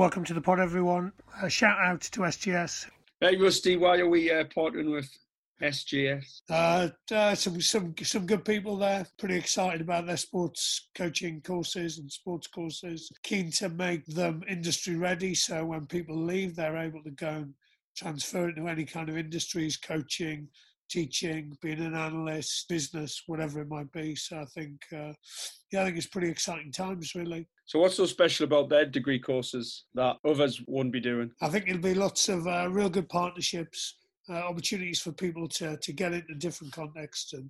Welcome to the pod, everyone. A shout out to SGS. Hey, Rusty, why are we uh, partnering with SGS? Uh, uh, some some some good people there. Pretty excited about their sports coaching courses and sports courses. Keen to make them industry ready, so when people leave, they're able to go and transfer it to any kind of industries, coaching, teaching, being an analyst, business, whatever it might be. So I think, uh, yeah, I think it's pretty exciting times, really. So what's so special about their degree courses that others won't be doing? I think it'll be lots of uh, real good partnerships, uh, opportunities for people to to get into different contexts and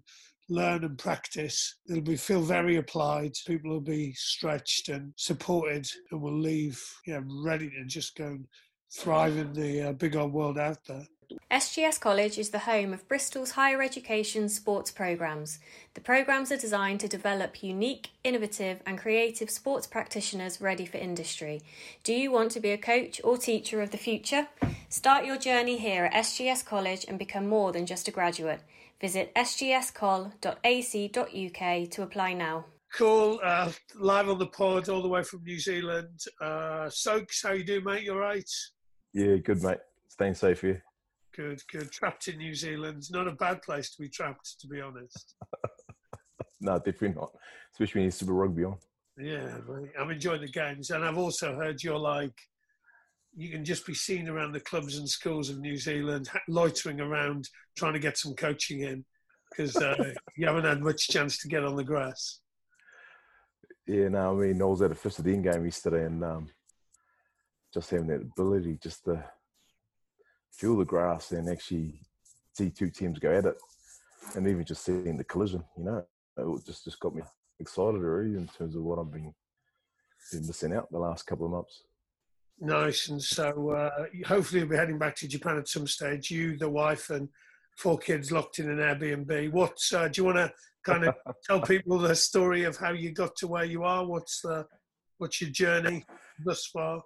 learn and practice. It'll be feel very applied. People will be stretched and supported, and will leave, yeah, ready to just go and thrive in the uh, big old world out there. SGS College is the home of Bristol's higher education sports programmes. The programmes are designed to develop unique, innovative, and creative sports practitioners ready for industry. Do you want to be a coach or teacher of the future? Start your journey here at SGS College and become more than just a graduate. Visit sgscol.ac.uk to apply now. Cool. Uh, live on the pod all the way from New Zealand. Uh, Soaks, how you doing, mate? You all right? Yeah, good, mate. Staying safe here. Good, good. Trapped in New Zealand. Not a bad place to be trapped, to be honest. no, definitely not. Especially when you Super Rugby on. Yeah, I'm enjoying the games. And I've also heard you're like, you can just be seen around the clubs and schools of New Zealand, loitering around, trying to get some coaching in because uh, you haven't had much chance to get on the grass. Yeah, no, I mean, I was at a first of the in game yesterday and um, just having that ability just to feel the grass and actually see two teams go at it, and even just seeing the collision, you know, it just just got me excited already in terms of what I've been, been missing out the last couple of months. Nice, and so uh, hopefully you'll be heading back to Japan at some stage. You, the wife, and four kids locked in an Airbnb. What uh, do you want to kind of tell people the story of how you got to where you are? What's the what's your journey thus far?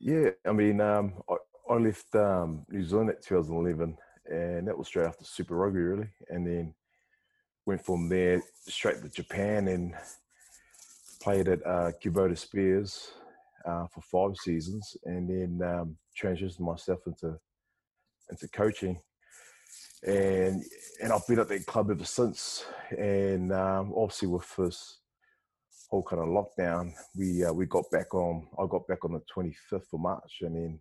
Yeah, I mean, um, I, I left um, New Zealand at 2011, and that was straight after Super Rugby, really. And then went from there straight to Japan and played at uh, Kubota Spears uh, for five seasons, and then um, transitioned myself into into coaching. And and I've been at that club ever since. And um, obviously with this whole kind of lockdown, we uh, we got back on. I got back on the 25th of March, and then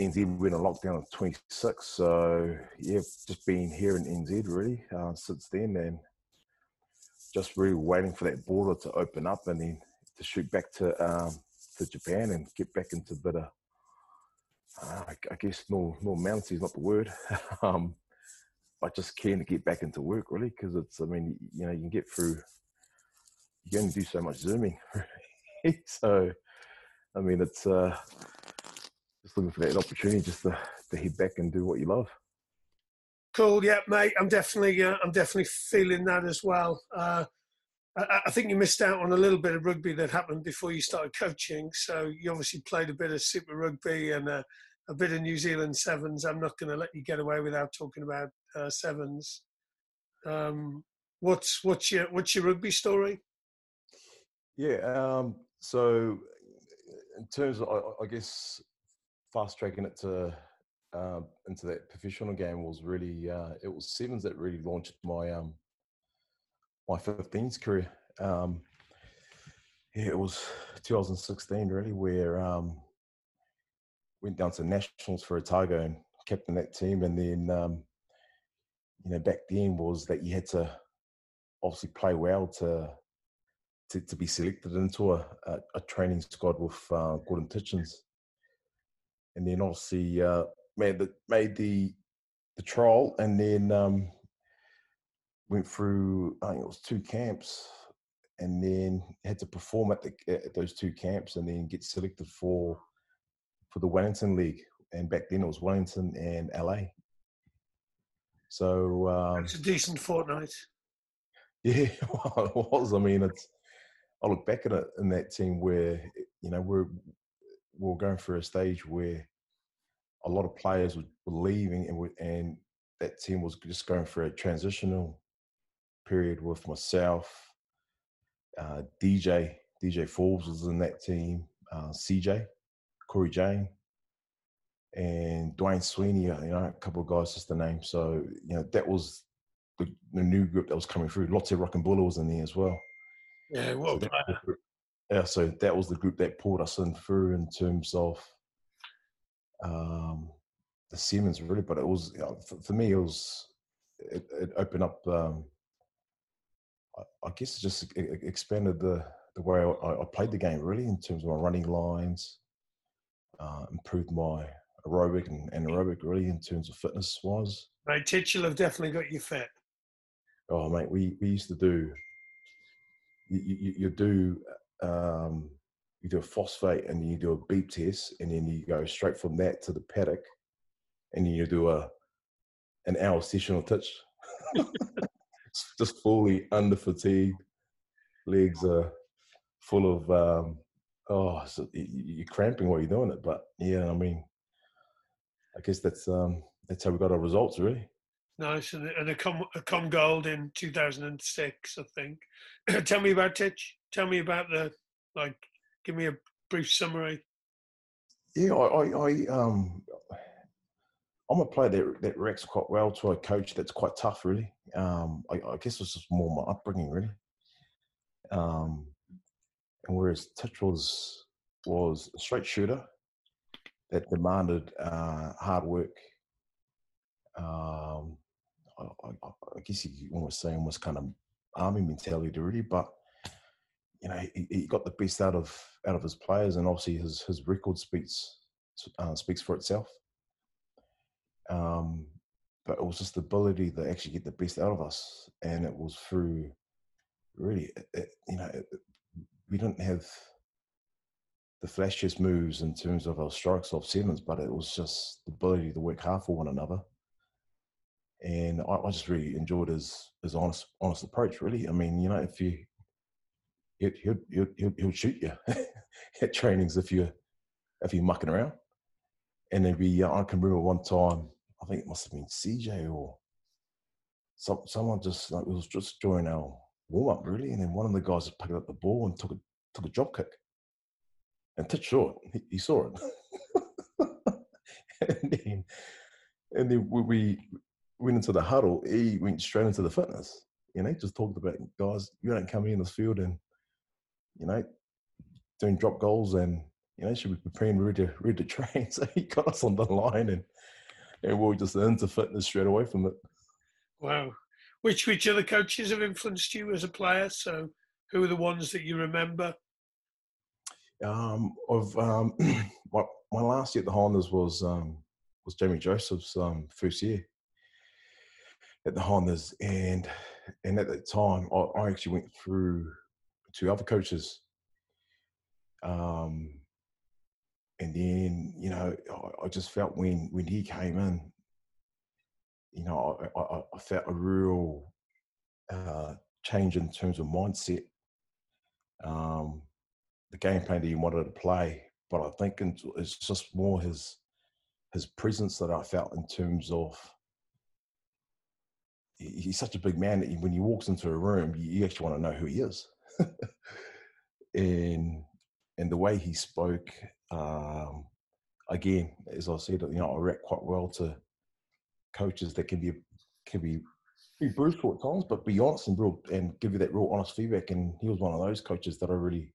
NZ went on lockdown on 26. So yeah, just been here in NZ really uh, since then, and just really waiting for that border to open up, and then to shoot back to um, to Japan and get back into a bit of, uh, I guess, no normality is not the word. um, but just keen to get back into work really, because it's, I mean, you know, you can get through. You can only do so much zooming, so I mean, it's. Uh, just looking for that opportunity just to, to head back and do what you love. Cool, yeah, mate. I'm definitely, uh, I'm definitely feeling that as well. Uh, I, think you missed out on a little bit of rugby that happened before you started coaching. So you obviously played a bit of Super Rugby and a, a bit of New Zealand Sevens. I'm not going to let you get away without talking about uh, Sevens. Um, what's what's your what's your rugby story? Yeah, um, so in terms of, I, I guess fast tracking it to uh, into that professional game was really uh, it was sevens that really launched my um my 15s career. Um, yeah, it was 2016 really where um, went down to nationals for Otago and captain that team, and then um, you know back then was that you had to obviously play well to to, to be selected into a, a, a training squad with uh, Gordon Tietjens and then obviously uh, made the made the the trial, and then um, went through. I think it was two camps, and then had to perform at the at those two camps, and then get selected for for the Wellington League. And back then it was Wellington and LA. So um, it's a decent fortnight. Yeah, well, it was. I mean, it's. I look back at it in that team where you know we're we are going through a stage where a lot of players were, leaving and, and that team was just going through a transitional period with myself, uh, DJ, DJ Forbes was in that team, uh, CJ, Cory Jane, and Dwayne Sweeney. You know, a couple of guys just the name. So you know that was the, the new group that was coming through. Lote Raikabula was in there as well. Yeah, what so that, yeah, so that was the group that pulled us in through in terms of um, the Siemens, really. But it was you know, for, for, me, it was it, it opened up. Um, I, I, guess it just expanded the the way I, I, played the game really in terms of my running lines, uh, improved my aerobic and anaerobic really in terms of fitness wise. Mate, Titchell have definitely got you fit. Oh mate, we we used to do. You, you, do um, you do a phosphate and you do a beep test and then you go straight from that to the paddock and then you do a an hour session on touch just fully under fatigue. Legs are full of um, oh so you're cramping while you're doing it but yeah i mean i guess that's um that's how we got our results really nice and, and a com a com gold in 2006 i think tell me about titch tell me about the like, give me a brief summary. Yeah, I, I, I um, I'm a player that that reacts quite well to a coach that's quite tough, really. Um, I, I guess it's just more my upbringing, really. Um, and whereas Titch was was a straight shooter that demanded uh, hard work. Um, I, I, guess you almost say almost kind of army mentality, really, but you know, he, he, got the best out of out of his players, and obviously his his record speaks uh, speaks for itself. Um, but it was just the ability to actually get the best out of us, and it was through really, it, you know, it, we didn't have the flashiest moves in terms of our strikes off sevens, but it was just the ability to work hard for one another. And I, I just really enjoyed his his honest honest approach. Really, I mean, you know, if you he'll he'll he'll, he'll shoot you at trainings if you if you're mucking around. And then we, uh, I can remember one time, I think it must have been CJ or some, someone just like it was just during our warm up really, and then one of the guys just picked up the ball and took a took a drop kick, and touched short. He, he saw it, and then and then we went into the huddle. He went straight into the fitness. You know, just talked about guys. You don't come in this field and you know, doing drop goals and, you know, should be preparing ready to, ready to train. So he got us on the line and, and we were just into fitness straight away from it. Wow. Which, which other coaches have influenced you as a player? So who are the ones that you remember? Um, of um, my, my last year at the Hondas was um, was Jamie Joseph's um, first year at the Hondas, and and at that time I, I actually went through to other coaches. Um, and then you know, I, I, just felt when when he came in, you know, I, I, I felt a real uh, change in terms of mindset, um, the game plan that he wanted to play. But I think it's just more his his presence that I felt in terms of he's such a big man that when he walks into a room, you actually want to know who he is. and and the way he spoke, um, again, as I said, you know, I react quite well to coaches that can be can be be brutal at times, but be honest and real and give you that real honest feedback. And he was one of those coaches that I really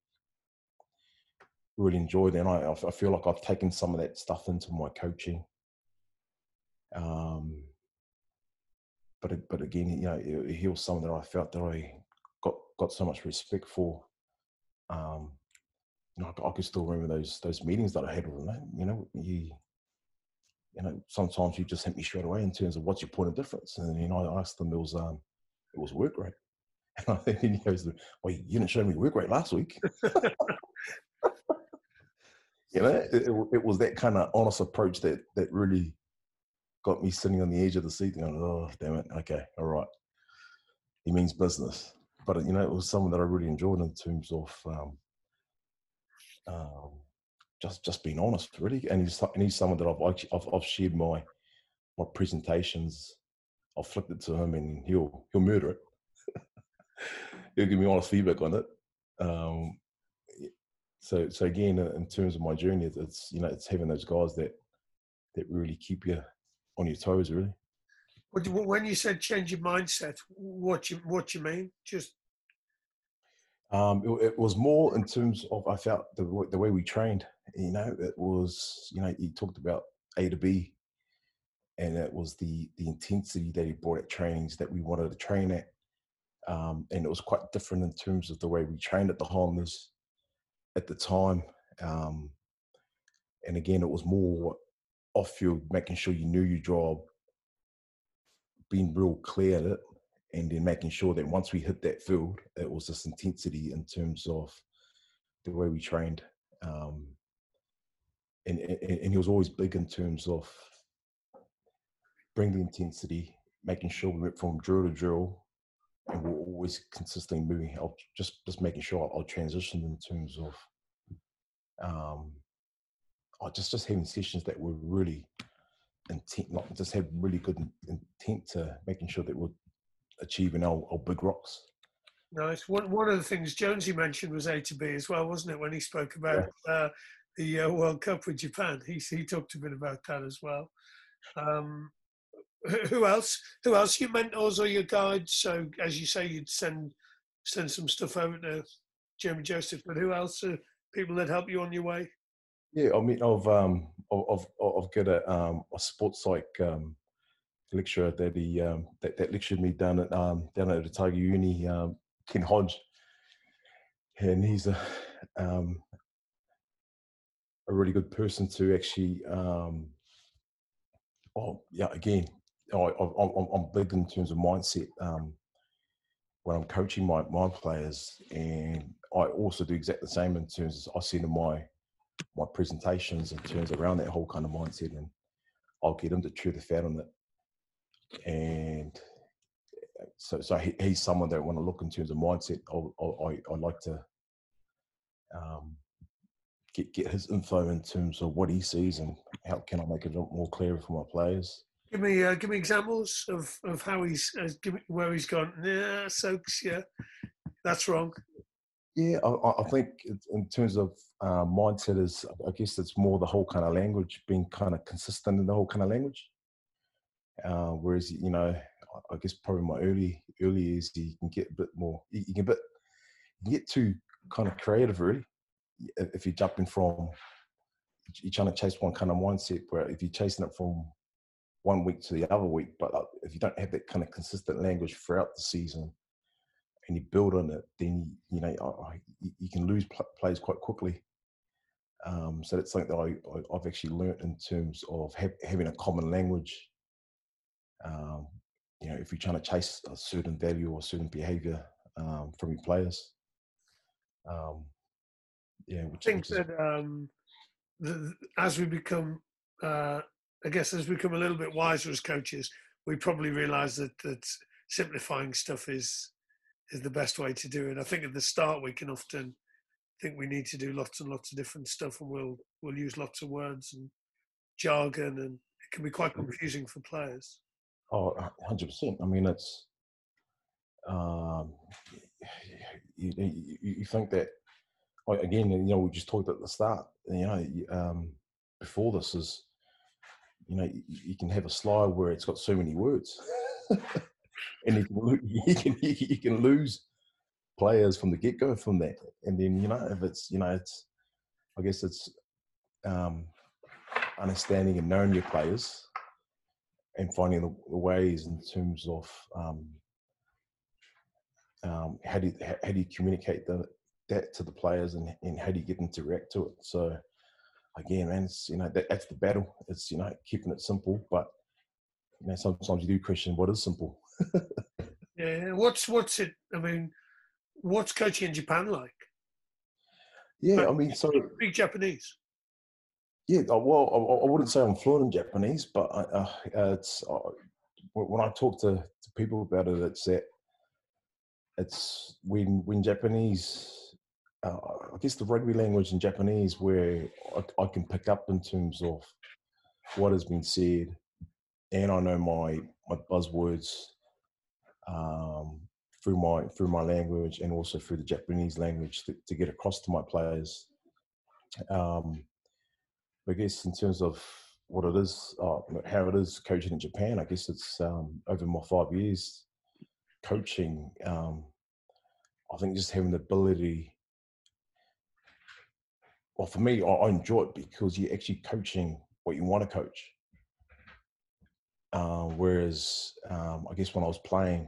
really enjoyed, and I I feel like I've taken some of that stuff into my coaching. Um, but but again, you know, he was someone that I felt that I got got so much respect for. Um, you know, I, I can still remember those those meetings that I had with him. You know, you you know, sometimes you just hit me straight away in terms of what's your point of difference. And you know, I asked him it was um, it was work rate. And I think he goes, "Well, you didn't show me work rate last week." you know, it, it, it, was that kind of honest approach that that really got me sitting on the edge of the seat, going, "Oh, damn it, okay, all right." He means business but you know, it was someone that I really enjoyed in terms of um, um, just just being honest, really. And he's and he's someone that I've actually, I've, I've shared my my presentations. I've flipped it to him, and he'll he'll murder it. he'll give me honest feedback on it. Um, so so again, in terms of my journey, it's you know it's having those guys that that really keep you on your toes, really. When you said change your mindset, what you what you mean? Just um, it, it, was more in terms of I felt the the way we trained. You know, it was you know he talked about A to B, and it was the the intensity that he brought at trainings that we wanted to train at, um, and it was quite different in terms of the way we trained at the Highlanders at the time. Um, and again, it was more off field, making sure you knew your job, being real clear at it, and then making sure that once we hit that field, it was this intensity in terms of the way we trained. Um, and, and, and he was always big in terms of bring the intensity, making sure we went from drill to drill, and we're always consistently moving. I'll just just making sure I'll transition in terms of um, Just just having sessions that were really intent, not just had really good intent to making sure that we're achieving our, our big rocks. Nice. One one of the things Jonesy mentioned was A to B as well, wasn't it? When he spoke about yeah. uh, the uh, World Cup with Japan, he he talked a bit about that as well. Um, who else? Who else? Your mentors or your guides? So as you say, you'd send send some stuff over to Jamie Joseph, but who else? Are people that help you on your way? Yeah, I mean, I've um, I've I've got a um, a sports psych um, lecturer that he um, that, that lectured me down at um, down at Otago Uni, um, Ken Hodge, and he's a um, a really good person to actually. Um, oh yeah, again, I, I, I'm big in terms of mindset. Um, when I'm coaching my my players, and I also do exactly the same in terms of I send them my my presentations and turns around that whole kind of mindset, and I'll get him to chew the fat on it. And so, so he, he's someone that I look in terms of mindset, I I, I like to um, get get his info in terms of what he sees and how can I make it more clear for my players. Give me uh, give me examples of, of how he's uh, give me where he's gone. Yeah, Soaks. Yeah, that's wrong. Yeah, I, I think in terms of uh, mindset is, I guess it's more the whole kind of language being kind of consistent in the whole kind of language. Uh, whereas you know, I guess probably my early early years, you can get a bit more. You, you can bit you get too kind of creative, really. If you're jumping from, you're trying to chase one kind of mindset. Where if you're chasing it from one week to the other week. But uh, if you don't have that kind of consistent language throughout the season and you build on it, then you know you can lose players quite quickly. Um, so that's something that I, have actually learned in terms of having a common language. Um, you know, if you're trying to chase a certain value or certain behavior um, from your players. Um, yeah, which, I think is, that um, the, as we become uh, I guess as we become a little bit wiser as coaches, we probably realise that that simplifying stuff is is the best way to do it. I think at the start we can often think we need to do lots and lots of different stuff, and we'll we'll use lots of words and jargon, and it can be quite confusing for players. Oh, 100 percent. I mean, it's um, you, you, you think that again, you know, we just talked at the start. You know, um, before this is you know, you, you can have a slide where it's got so many words, and you can, you can can lose players from the get go from that. And then you know, if it's you know, it's I guess it's um, understanding and knowing your players and finding the, the ways in terms of um, um, how do you, how do you communicate the, that to the players and, and how do you get them to react to it. So again, man, it's, you know, that, that's the battle. It's, you know, keeping it simple, but, you know, sometimes you do question what is simple. Yeah. What's, what's it, I mean, what's coaching in Japan like? Yeah, I mean, so. Speak Japanese. Yeah, uh, well, I, I, wouldn't say I'm fluent in Japanese, but I, uh, uh, it's uh, when I talk to, to people about it, it's that it's when when Japanese uh, I guess the rugby language in Japanese where I, I, can pick up in terms of what has been said, and I know my my buzzwords um, through my through my language and also through the Japanese language to, to, get across to my players. Um, I guess in terms of what it is, uh, how it is coaching in Japan, I guess it's um, over my five years coaching. Um, I think just having the ability. Well, for me, I, I enjoy it because you're actually coaching what you want to coach. Uh, whereas, um, I guess when I was playing,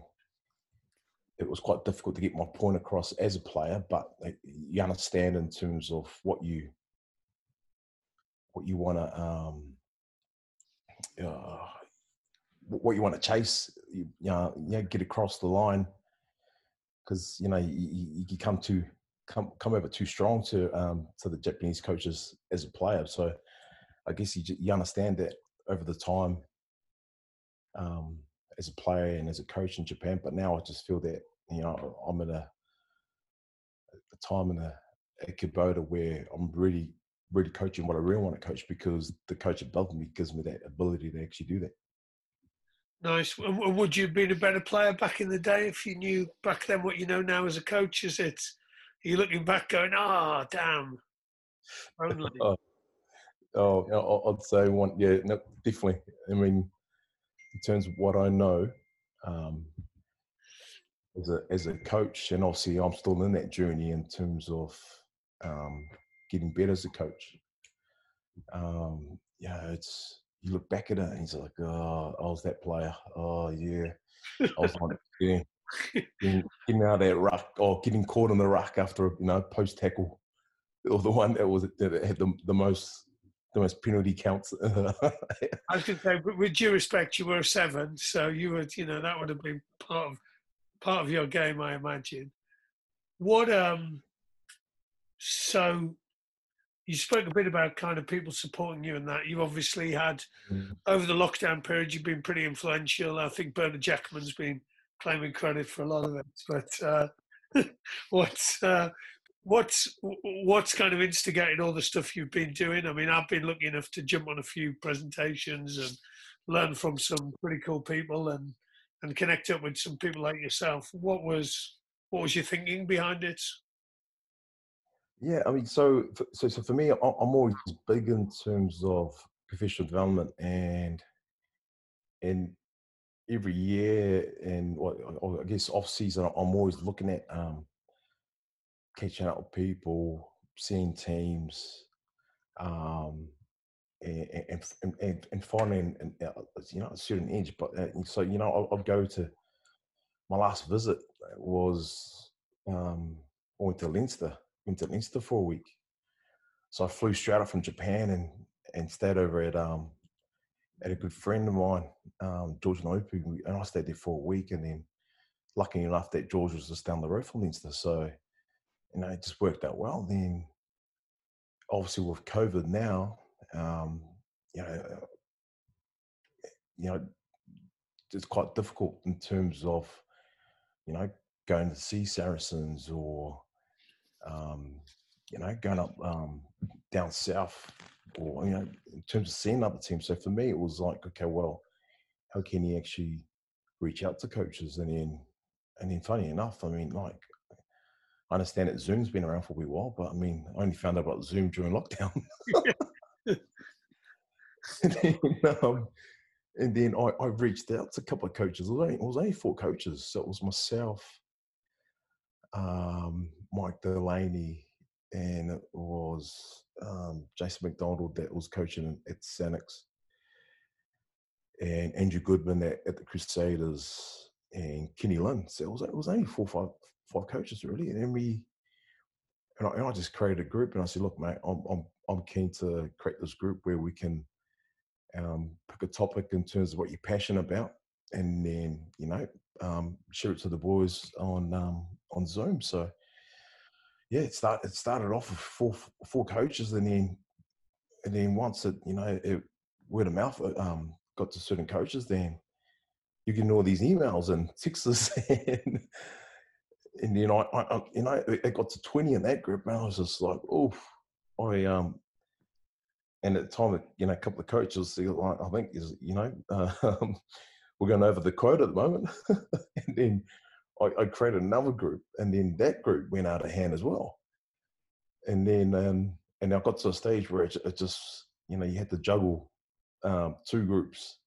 it was quite difficult to get my point across as a player. But you understand in terms of what you what you want to um, uh, what you want to chase, you, you, know, you know, get across the line because you know you, you, come too come come over too strong to um, to the Japanese coaches as a player. So I guess you you understand that over the time um, as a player and as a coach in Japan. But now I just feel that you know I'm in a, a time in a, a Kubota where I'm really really coaching what I really want to coach because the coach above me gives me that ability to actually do that. Nice. And would you have been a better player back in the day if you knew back then what you know now as a coach? Is it? Are you looking back going, "Ah, oh, damn"? Only. oh, oh, I'd say one. Yeah, no, definitely. I mean, in terms of what I know, um, as a as a coach, and obviously I'm still in that journey in terms of um, getting better as a coach. Um, yeah, it's you look back at it and he's like, oh, I was that player. Oh yeah, I was like, yeah, getting, getting out of that ruck or getting caught in the ruck after you know post tackle, or the one that was that had the, the most the most penalty counts. I was going to say, with due respect, you were a seven, so you would, you know, that would have been part of part of your game, I imagine. What um, so you spoke a bit about kind of people supporting you and that. you've obviously had mm. over the lockdown period, you've been pretty influential. I think Bernard Jackman's been claiming credit for a lot of it. But uh, what's uh, what's what's kind of instigated all the stuff you've been doing? I mean, I've been lucky enough to jump on a few presentations and learn from some pretty cool people and and connect up with some people like yourself. What was what was your thinking behind it? Yeah, I mean, so so so for me, I'm always big in terms of professional development, and and every year, and or I guess off season, I'm always looking at um, catching up with people, seeing teams, um, and and and, uh, you know a certain edge. But uh, so you know, I'll, go to my last visit was um, I went to Leinster went to Leinster for a week. So I flew straight up from Japan and and stayed over at um at a good friend of mine, um, George Naoupu, and I stayed there for a week. And then, lucky enough, that George was just down the road from Leinster, so you know it just worked out well. Then, obviously, with COVID now, um, you know, you know, it's quite difficult in terms of you know going to see Saracens or um, you know, going up um, down south, or you know, in terms of seeing other teams. So for me, it was like, okay, well, how can you actually reach out to coaches? And then, and then, funny enough, I mean, like, I understand that Zoom's been around for a wee while, but I mean, I only found out about Zoom during lockdown. and then, um, and then I, I, reached out to a couple of coaches. It was, only, it was only four coaches, so it was myself, um, Mike Delaney, and it was um, Jason McDonald that was coaching at Sanix, and Andrew Goodman at, at the Crusaders, and Kenny Lynn. So it was, it was only four, five, five coaches really, and then we. And I, and I just created a group, and I said, "Look, mate, I'm I'm I'm keen to create this group where we can um, pick a topic in terms of what you're passionate about, and then you know um, share it to the boys on um, on Zoom. So yeah, it started. It started off with four four coaches, and then and then once it you know it, word of mouth uh, um, got to certain coaches, then you get all these emails and texts, and, and know I, I, you know it got to twenty in that group, and I was just like, oh, I um. And at the time, you know, a couple of coaches, like, I think is, you know, um, we're going over the quote at the moment. and then I, I, created another group, and then that group went out of hand as well. And then, um, and I got to a stage where it, it just you know you had to juggle um, two groups,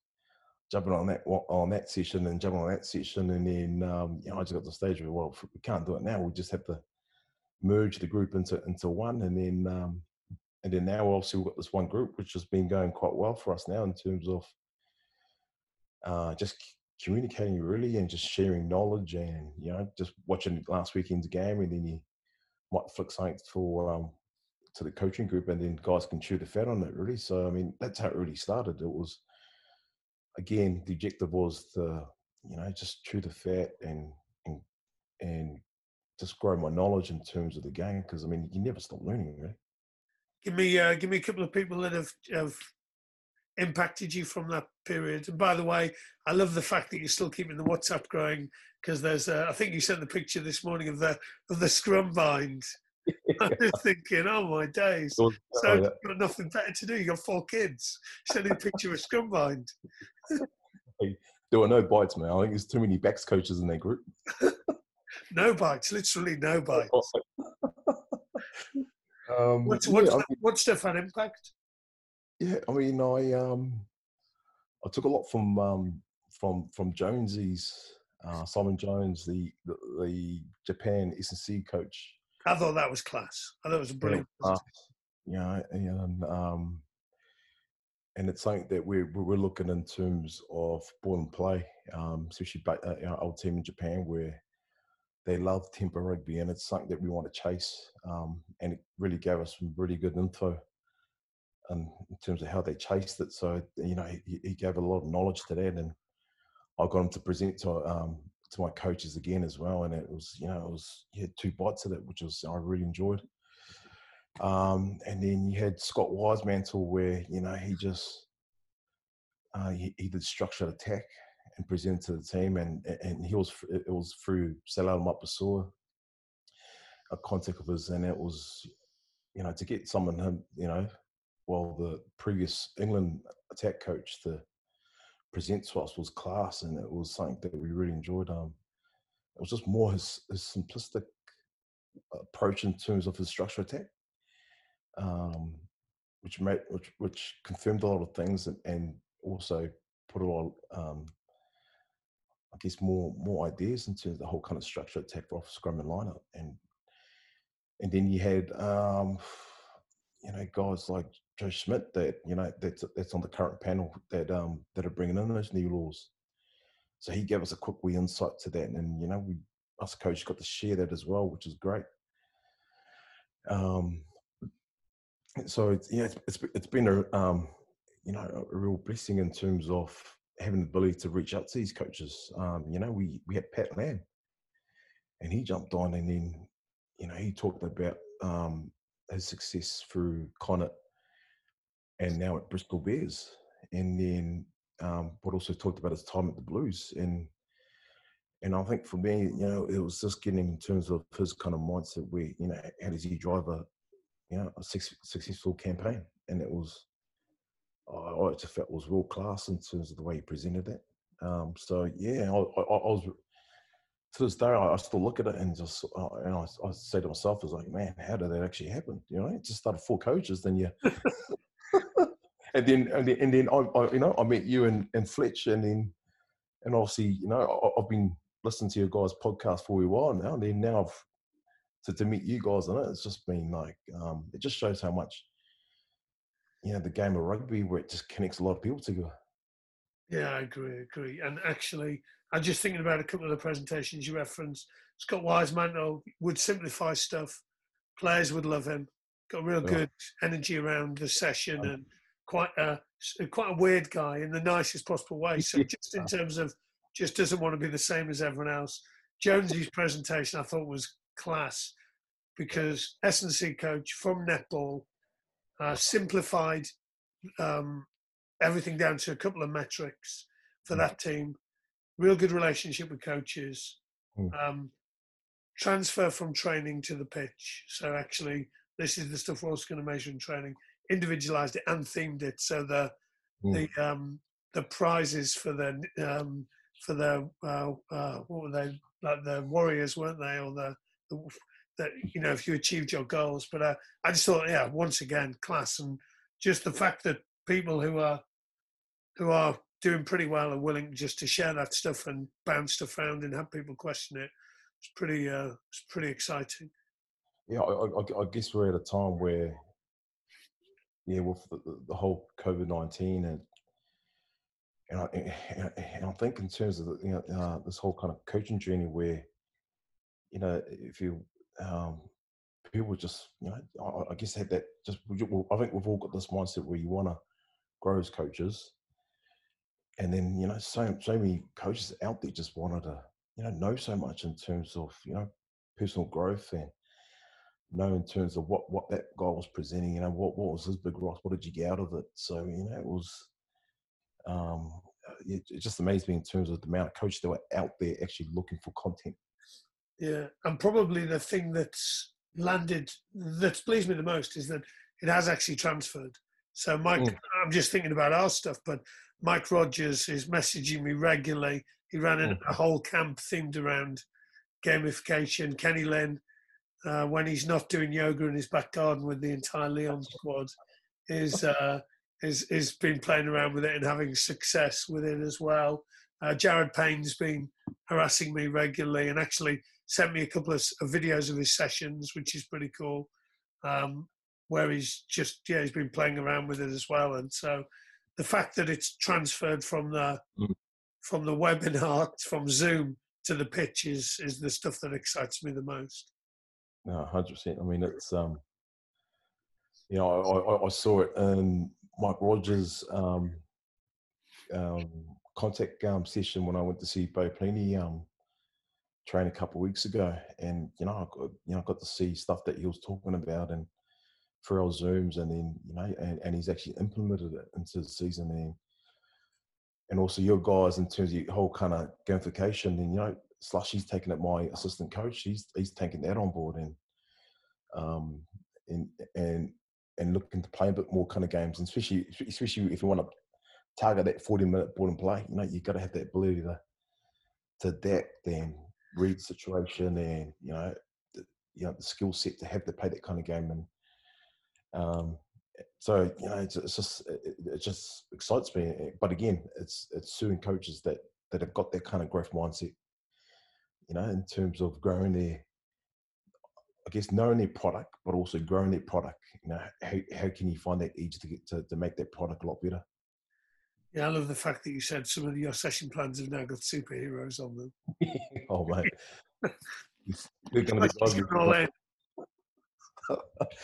jumping on that on that session and jumping on that session, and then um, you know I just got to the stage where well we can't do it now. We just have to merge the group into into one, and then um, and then now obviously we've got this one group which has been going quite well for us now in terms of uh, just communicating really and just sharing knowledge and you know just watching last weekend's game and then you might flick something for um, to the coaching group and then guys can chew the fat on it really. So i mean that's how it really started. It was again the objective was to you know just chew the fat and and and just grow my knowledge in terms of the game because i mean you never stop learning right give me uh, give me a couple of people that have have impacted you from that period. And by the way, I love the fact that you're still keeping the WhatsApp growing because there's uh, I think you sent the picture this morning of the of the scrum bind. I was thinking, oh my days! So oh, you've got nothing better to do. You got four kids. Sending a picture of scrum bind. there were no bites, man. I think there's too many backs coaches in that group. no bites, literally no bites. Um, what's what's, yeah, I mean, what's the fun impact? Yeah, I mean, I um, I took a lot from um, from from Jonesy's uh, Simon Jones, the, the, the Japan S&C coach. I thought that was class. I thought it was a brilliant. Yeah, yeah and um, and it's something that we're we're looking in terms of ball and play, um, especially back, uh, our old team in Japan where they love tempo rugby, and it's something that we want to chase. Um, and it really gave us some really good info um, in terms of how they chased it. So you know, he, he, gave a lot of knowledge to that, and I got him to present to um, to my coaches again as well. And it was you know it was he had two bites of it, which was I really enjoyed. Um, and then you had Scott Wisemantel, where you know he just uh, he, he did structured attack and presented to the team, and and he was it was through Seilala Mapusua, a contact of his, and it was you know to get someone you know well the previous England attack coach to present to us was class, and it was something that we really enjoyed. Um, it was just more his, his simplistic approach in terms of his structure attack. Um, which made which which confirmed a lot of things and, and also put a lot um, I guess more more ideas into the whole kind of structure attack off scrum and lineup, and and then you had um, you know guys like Joe Schmidt that you know that's that's on the current panel that um that are bringing in those new laws. So he gave us a quick wee insight to that, and you know we us coaches got to share that as well, which is great. Um, so it's, yeah, it's, it's, it's been a um, you know a real blessing in terms of having the ability to reach out to these coaches. Um, you know, we we had Pat Lam, and he jumped on, and then you know he talked about um, his success through Connacht, and now at Bristol Bears, and then um, but also talked about his time at the Blues, and and I think for me, you know, it was just getting in terms of his kind of mindset where you know how does he drive a you know a successful campaign, and it was I, I just felt was world class in terms of the way he presented it. Um, so yeah, I, I, I, was to this day I, still look at it and just uh, and I, I say to myself, "I was like, man, how did that actually happen?" You know, it just started four coaches, then you. and then and then, and then I, I, you know I met you and, and Fletch and then and obviously you know I, have been listening to your guys podcast for a while now and then now I've to, to meet you guys on it it's just been like um, it just shows how much you know the game of rugby where it just connects a lot of people together. Yeah, I agree, agree. And actually, I'm just thinking about a couple of the presentations you referenced. Scott Wiseman would simplify stuff. Players would love him. Got real oh. good energy around the session oh. and quite a quite a weird guy in the nicest possible way. So just in terms of just doesn't want to be the same as everyone else. Jonesy's presentation I thought was class because S&C coach from netball uh, simplified um, everything down to a couple of metrics for mm. that team. Real good relationship with coaches. Mm. Um, transfer from training to the pitch. So actually, this is the stuff we're also going to measure in training. Individualized it and themed it. So the mm. the um, the prizes for the um, for the uh, uh, what were they like the warriors weren't they or the, the that you know if you achieved your goals. But uh, I just thought, yeah, once again, class and just the fact that people who are who are doing pretty well are willing just to share that stuff and bounce stuff around and have people question it. It's pretty, uh, it's pretty exciting. Yeah, I, I, I guess we're at a time where, yeah, with the, the whole COVID nineteen and and I, and I think in terms of the, you know, uh, this whole kind of coaching journey where, you know, if you um, people just, you know, I, I guess had that just. I think we've all got this mindset where you want to grow as coaches, and then you know, so so many coaches out there just wanted to, you know, know so much in terms of you know personal growth and know in terms of what what that guy was presenting. You know, what what was his big rock? What did you get out of it? So you know, it was. Um, it just amazed me in terms of the amount of coaches that were out there actually looking for content. Yeah, and probably the thing that's landed that's pleased me the most is that it has actually transferred. So Mike, mm. I'm just thinking about our stuff, but Mike Rogers is messaging me regularly. He ran mm. a whole camp themed around gamification. Kenny Lynn, uh, when he's not doing yoga in his back garden with the entire Leon squad, is uh, is is been playing around with it and having success with it as well. Uh, Jared Payne's been harassing me regularly and actually sent me a couple of, of videos of his sessions, which is pretty cool. Um, where he's just yeah he's been playing around with it as well, and so the fact that it's transferred from the mm. from the webinar from Zoom to the pitch is is the stuff that excites me the most. No, hundred percent. I mean, it's um, you know, I, I, I saw it in Mike Rogers' um, um, contact um, session when I went to see Bo Pelini um, train a couple weeks ago, and you know, I got, you know, I got to see stuff that he was talking about and through our zooms, and then you know, and, and he's actually implemented it into the season, and and also your guys in terms of your whole kind of gamification, and you know, Slushy's taking it. My assistant coach, he's he's taking that on board, and um, and and and looking to play a bit more kind of games, and especially especially if you want to target that forty minute ball and play, you know, you've got to have that ability to to adapt and read situation and you know the, you know the skill set to have to play that kind of game and um, so you know it's, it's just it, it, just excites me eh, but again it's it's suing coaches that that have got that kind of growth mindset you know in terms of growing their I guess knowing their product, but also growing their product. You know, how, how can you find that edge to get to, to make that product a lot better? Yeah, I love the fact that you said some of your session plans have now got superheroes on them. oh man, they're going to be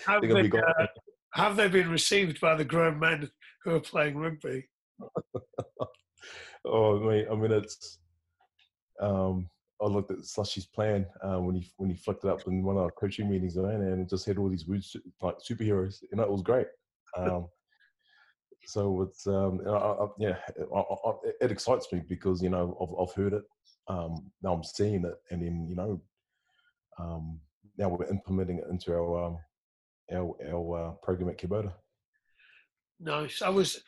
have, they, uh, have they been received by the grown men who are playing rugby? oh mate, I mean it's. Um, I looked at Slushy's plan uh, when he when he flicked it up in one of our coaching meetings, and it just had all these weird like superheroes. You know, it was great. Um, so it's um, I, I, yeah, I, it excites me because you know I've, I've heard it, um, now I'm seeing it, and then you know, um, now we're implementing it into our um, our our uh, program at Kubota. Nice. I was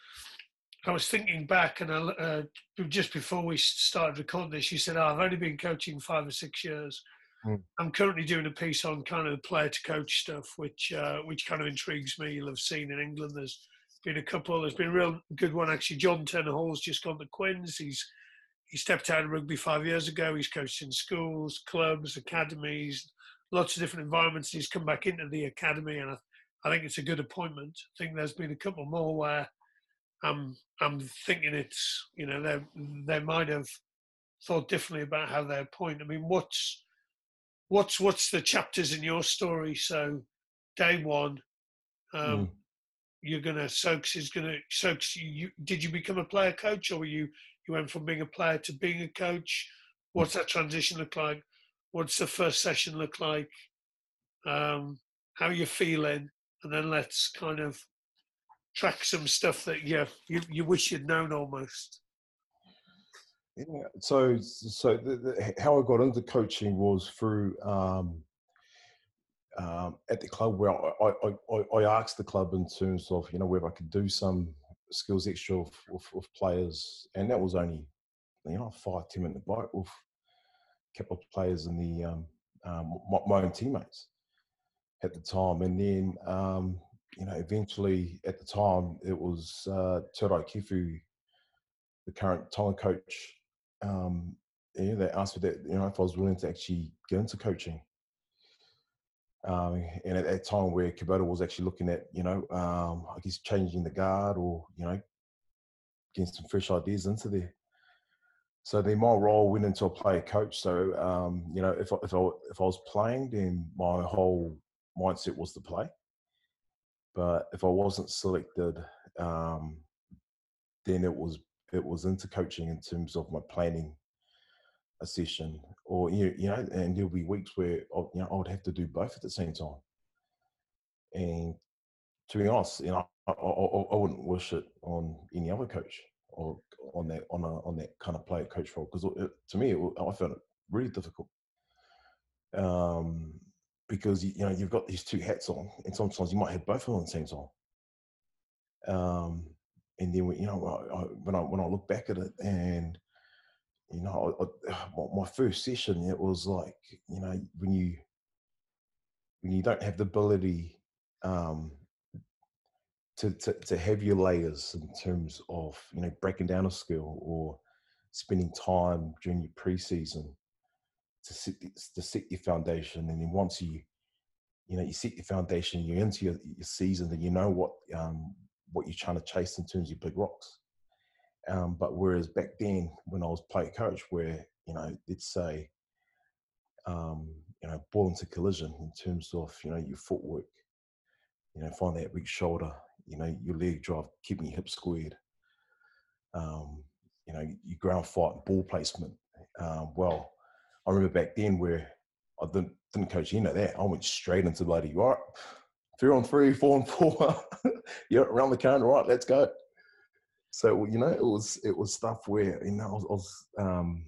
I was thinking back, and I, uh, just before we started recording this, you said, oh, "I've only been coaching five or six years." Mm. I'm currently doing a piece on kind of the player to coach stuff, which uh, which kind of intrigues me. You'll have seen in England, there's been a couple. There's been a real good one actually. Jordan Turner-Hall's just gone to Quins. He's he stepped out of rugby five years ago. He's coached in schools, clubs, academies, lots of different environments. He's come back into the academy, and I, I think it's a good appointment. I think there's been a couple more where I'm I'm thinking it's you know they they might have thought differently about how they appoint. I mean, what's what's what's the chapters in your story? So day one, um, mm you're gonna Soaks is gonna Soaks. You did you become a player coach, or were you you went from being a player to being a coach? What's that transition look like? What's the first session look like? Um, how are you feeling? And then let's kind of track some stuff that yeah you, you wish you'd known almost. Yeah. So so the, the, how I got into coaching was through. Um, um, at the club where I, I, I, asked the club in terms of you know whether I could do some skills extra with, with, with players, and that was only you know five ten minute bite with a couple of players and the um, um, my, my, own teammates. at the time. And then, um, you know, eventually at the time it was uh, Kefu, the current Tonga coach. Um, yeah, they asked me that, you know, if I was willing to actually get into coaching. Um, and at that time where Kubota was actually looking at, you know, um, I guess changing the guard or, you know, getting some fresh ideas into there. So then my role went into a player coach. So, um, you know, if I, if, I, if I was playing, then my whole mindset was to play. But if I wasn't selected, um, then it was it was into coaching in terms of my planning a session, or you you know, and there'll be weeks where you know I would have to do both at the same time. And to be honest, you know, I, I, I wouldn't wish it on any other coach or on that on a on that kind of player coach role because to me it, I found it really difficult. Um, because you know you've got these two hats on, and sometimes you might have both of them at the same time. Um, and then you know when I when I look back at it, and you know I, my first session, it was like you know when you when you don't have the ability um, to, to to have your layers in terms of you know breaking down a skill or spending time during your preseason to set to set your foundation, and then once you you know you set your foundation, you're into your, your season, and you know what um, what you're trying to chase in terms of big rocks. Um, but whereas back then, when I was player coach, where you know let's say um, you know ball into collision in terms of you know your footwork, you know find that weak shoulder, you know your leg drive, keeping your hips squared. Um, you know, your ground fight, ball placement. Um, well, I remember back then where I didn't, didn't coach any of that. I went straight into bloody, right, three on three, four on four. yeah, around the corner, right, let's go. So, you know, it was, it was stuff where, you know, I was, I was um,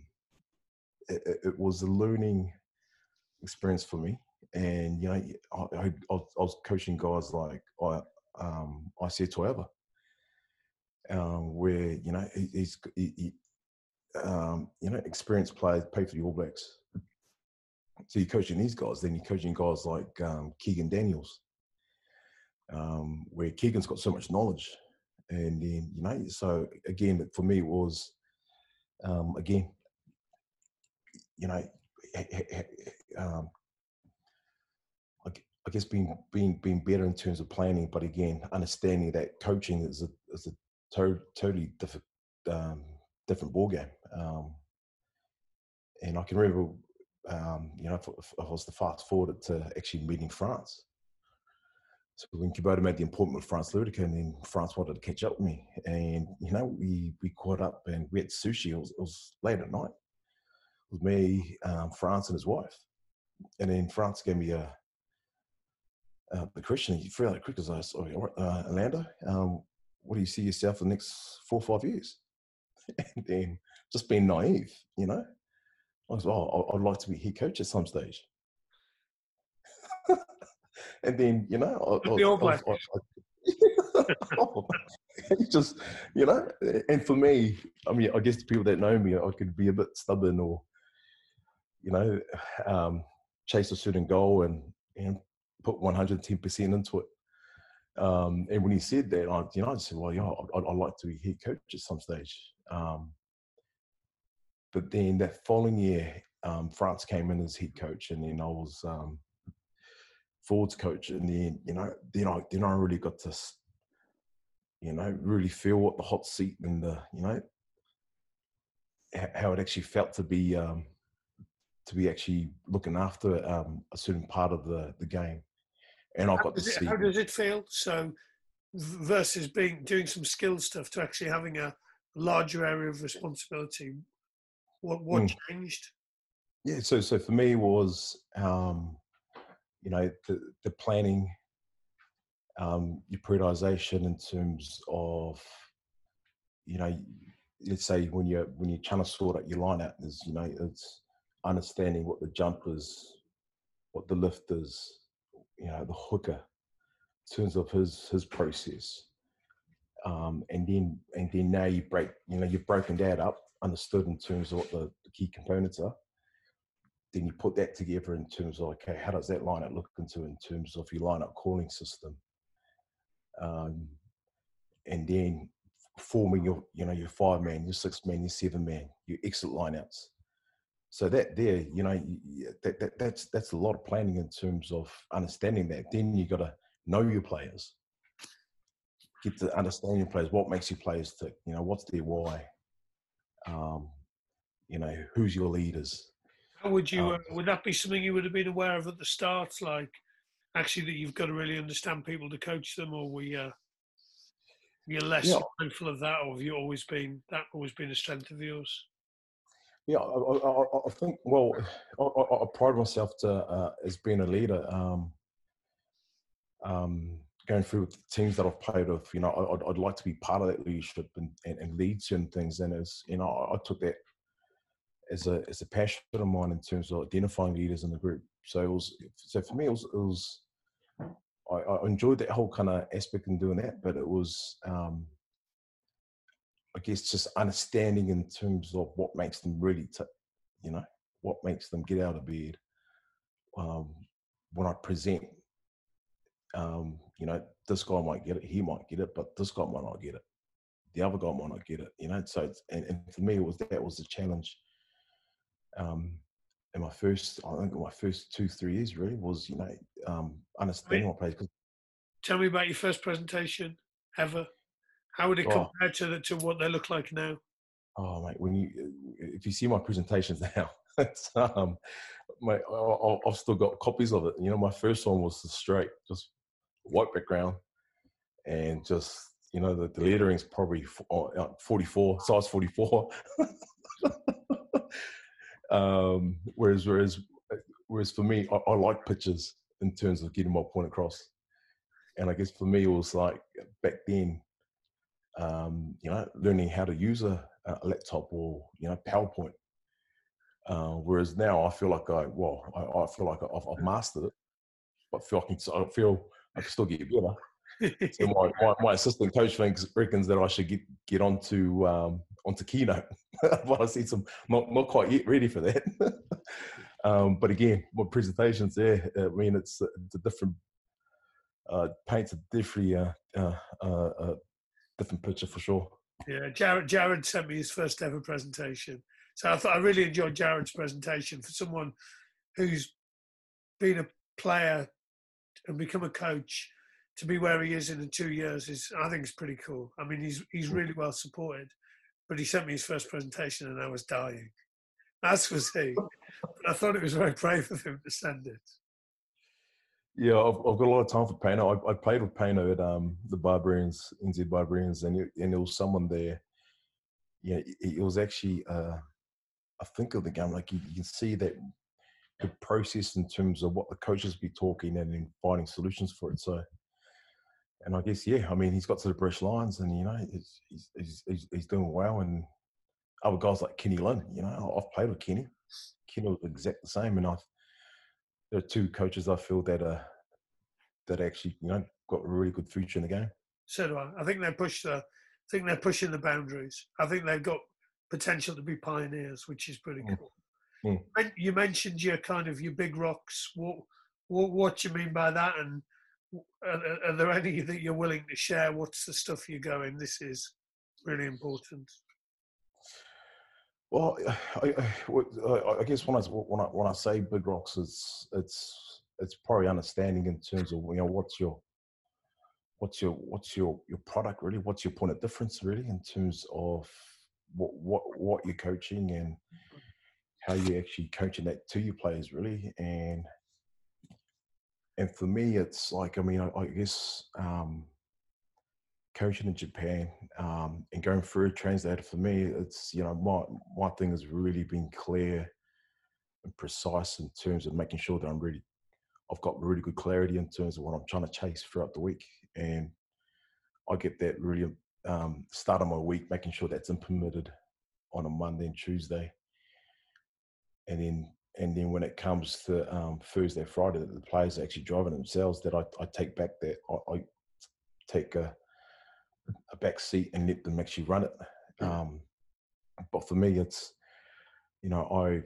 it, it, was a learning experience for me. And, you know, I, I, I was coaching guys like I, um, I said to ever, um, where, you know, he, he's, he, he um, you know, experienced players pay for the All Blacks. So you're coaching these guys, then you're coaching guys like um, Keegan Daniels, um, where Keegan's got so much knowledge. And then, you know, so again, for me, it was, um, again, you know, um, I guess being being being better in terms of planning, but again, understanding that coaching is a is a to- totally different um, different ball game. Um, and I can remember, um, you know, if, if, I was to fast forward to actually meeting Frans. So when Kubota made the appointment with Frans Ludeke, and then Frans wanted to catch up with me, and you know, we we caught up and we had sushi. It was, it was late at night. It was me, um, Frans, and his wife, and then Frans gave me a. Uh, the question, he fairly quick as I said, uh, Alando, um, what do you see yourself for the next four or five years? and then just being naive, you know. I was, oh, I'd like to be head coach at some stage. and then, you know, I, the All Black. just, you know, and for me, I mean, I guess the people that know me, I could be a bit stubborn or, you know, um, chase a certain goal and, and put 110% into it. Um, and when he said that, I, you know, I said, well, yeah, I'd, I'd like to be head coach at some stage. Um, but then that following year, um, Frans came in as head coach, and then I was um, forwards coach, and then you know, then I then I really got to, you know, really feel what the hot seat and the you know how it actually felt to be um, to be actually looking after um, a certain part of the the game, and I got to it. How does it feel? So versus being doing some skill stuff to actually having a larger area of responsibility. What what mm. changed? Yeah, so so for me was um, you know the the planning, um, your prioritization in terms of you know let's say when you're when you're trying to sort out your lineup is you know it's understanding what the jump is what the lift is you know the hooker, in terms of his his process. Um, and then and then now you break you know you've broken that up understood in terms of what the, the key components are then you put that together in terms of okay, how does that lineup look into in terms of your lineup calling system, um, and then forming your you know your five man, your six man, your seven man, your exit lineouts. So that there, you know, that, that that's that's a lot of planning in terms of understanding that. Then you got to know your players, get to understand your players. What makes your players tick? You know, what's their why? Um, you know, who's your leaders? Would you? Um, uh, would that be something you would have been aware of at the start? Like, actually, that you've got to really understand people to coach them, or were you, you're less yeah. mindful of that, or have you always been that always been a strength of yours? Yeah, I, I, I think. Well, I, I, pride myself to uh, as being a leader. Um, um, going through the teams that I've played with, you know, I'd, I'd like to be part of that leadership and, and, and lead certain things. And as you know, I took that as a as a passion of mine in terms of identifying leaders in the group. So it was so for me it was it was I, I enjoyed that whole kind of aspect in doing that, but it was um, I guess just understanding in terms of what makes them really, t- you know, what makes them get out of bed um, when I present. Um, you know, this guy might get it, he might get it, but this guy might not get it. The other guy might not get it. You know, so and, and for me, it was that was the challenge um, in my first, I think my first two, three years really was, you know, um, understanding my players. Tell me about your first presentation ever. How would it oh, compare to the, to what they look like now? Oh, mate, when you if you see my presentations now, it's, um, my I, have still got copies of it. You know, my first one was straight, just white background, and just you know the, the lettering's probably uh, 44 size 44 Um, whereas, whereas, whereas for me, I, I, like pictures in terms of getting my point across. And I guess for me, it was like back then, um, you know, learning how to use a, a laptop or you know PowerPoint. Uh, whereas now, I feel like I well, I, I feel like I've, I've, mastered it, but I feel I, can, I feel I can still get better. so my, my, my, assistant coach thinks reckons that I should get get onto um, onto Keynote, but I see some not not quite yet ready for that. um, but again, my presentations there, I mean, it's, it's a different uh, paints a different uh, uh, uh, uh, different picture for sure. Yeah, Jared Jared sent me his first ever presentation, so I thought I really enjoyed Jared's presentation for someone who's been a player and become a coach to be where he is in the two years is I think is pretty cool. I mean, he's he's mm. really well supported, but he sent me his first presentation and I was dying. As was he. But I thought it was very brave of him to send it. Yeah, I've, I've got a lot of time for Paino. I, I played with Paino at um, the Barbarians, NZ Barbarians, and it, and there was someone there. Yeah, it, it was actually uh, I think of the game. Like you, you can see that the process in terms of what the coaches be talking and then finding solutions for it. So and I guess yeah, I mean he's got to the British Lions, and you know he's he's, he's, he's doing well. And other guys like Kenny Lynn, you know, I've played with Kenny. Kenny was exact the same, and I've there are two coaches I feel that are that actually you know got a really good future in the game. So do I. I think they push the. I think they're pushing the boundaries. I think they've got potential to be pioneers, which is pretty mm. cool. Mm. You mentioned your kind of your big rocks. What, what what do you mean by that? And are, are, there any that you're willing to share? What's the stuff you're going? This is really important. Well, I, I, I guess when I when I when I say big rocks, it's it's it's probably understanding in terms of you know what's your what's your what's your your product really what's your point of difference really in terms of what what what you're coaching and how you're actually coaching that to your players really and and for me, it's like I mean, I, I guess um, coaching in Japan um, and going through a translator for me, it's you know my my thing has really been clear and precise in terms of making sure that I'm really I've got really good clarity in terms of what I'm trying to chase throughout the week, and I get that really um, start of my week, making sure that's implemented on a Monday and Tuesday, and then and then when it comes to um, Thursday, Friday, that the players are actually driving themselves, that I, I take back that I, I take a, a, back seat and let them actually run it. Um, but for me, it's you know, I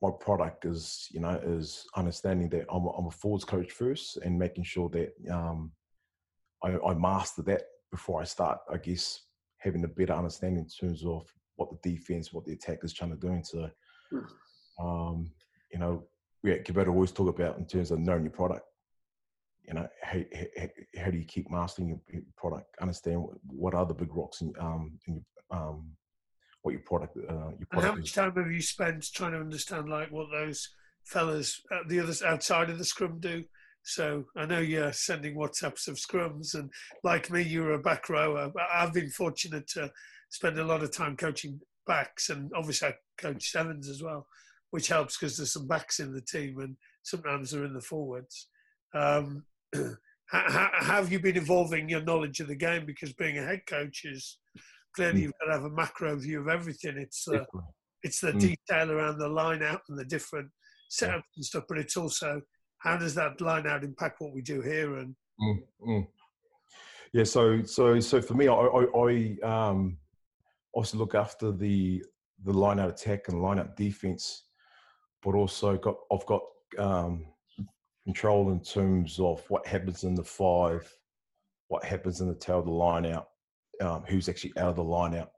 my product is you know is understanding that I'm a, I'm a forwards coach first and making sure that um, I, I master that before I start. I guess having a better understanding in terms of what the defense, what the attack is trying to do. And so, hmm. um, you know, we at Kubota always talk about in terms of knowing your product. You know, how, how, how do you keep mastering your, product? Understand what, what are the big rocks in, um, in your, um, what your product, uh, your product and how much time have you spent trying to understand like what those fellas at the others outside of the scrum do? So I know you're sending WhatsApps of scrums, and like me, you're a back rower. I've been fortunate to spend a lot of time coaching backs, and obviously I coach sevens as well, which helps because there's some backs in the team, and sometimes they're in the forwards. Um, how, have you been evolving your knowledge of the game? Because being a head coach is clearly mm. you've got to have a macro view of everything. It's uh, it's the mm. detail around the line out and the different setups yeah. and stuff, but it's also how does that line out impact what we do here? And mm, mm. yeah, so so so for me, I I, I um, also look after the the line out attack and line out defense, but also got I've got um, control in terms of what happens in the five, what happens in the tail of the line out, um, who's actually out of the line out,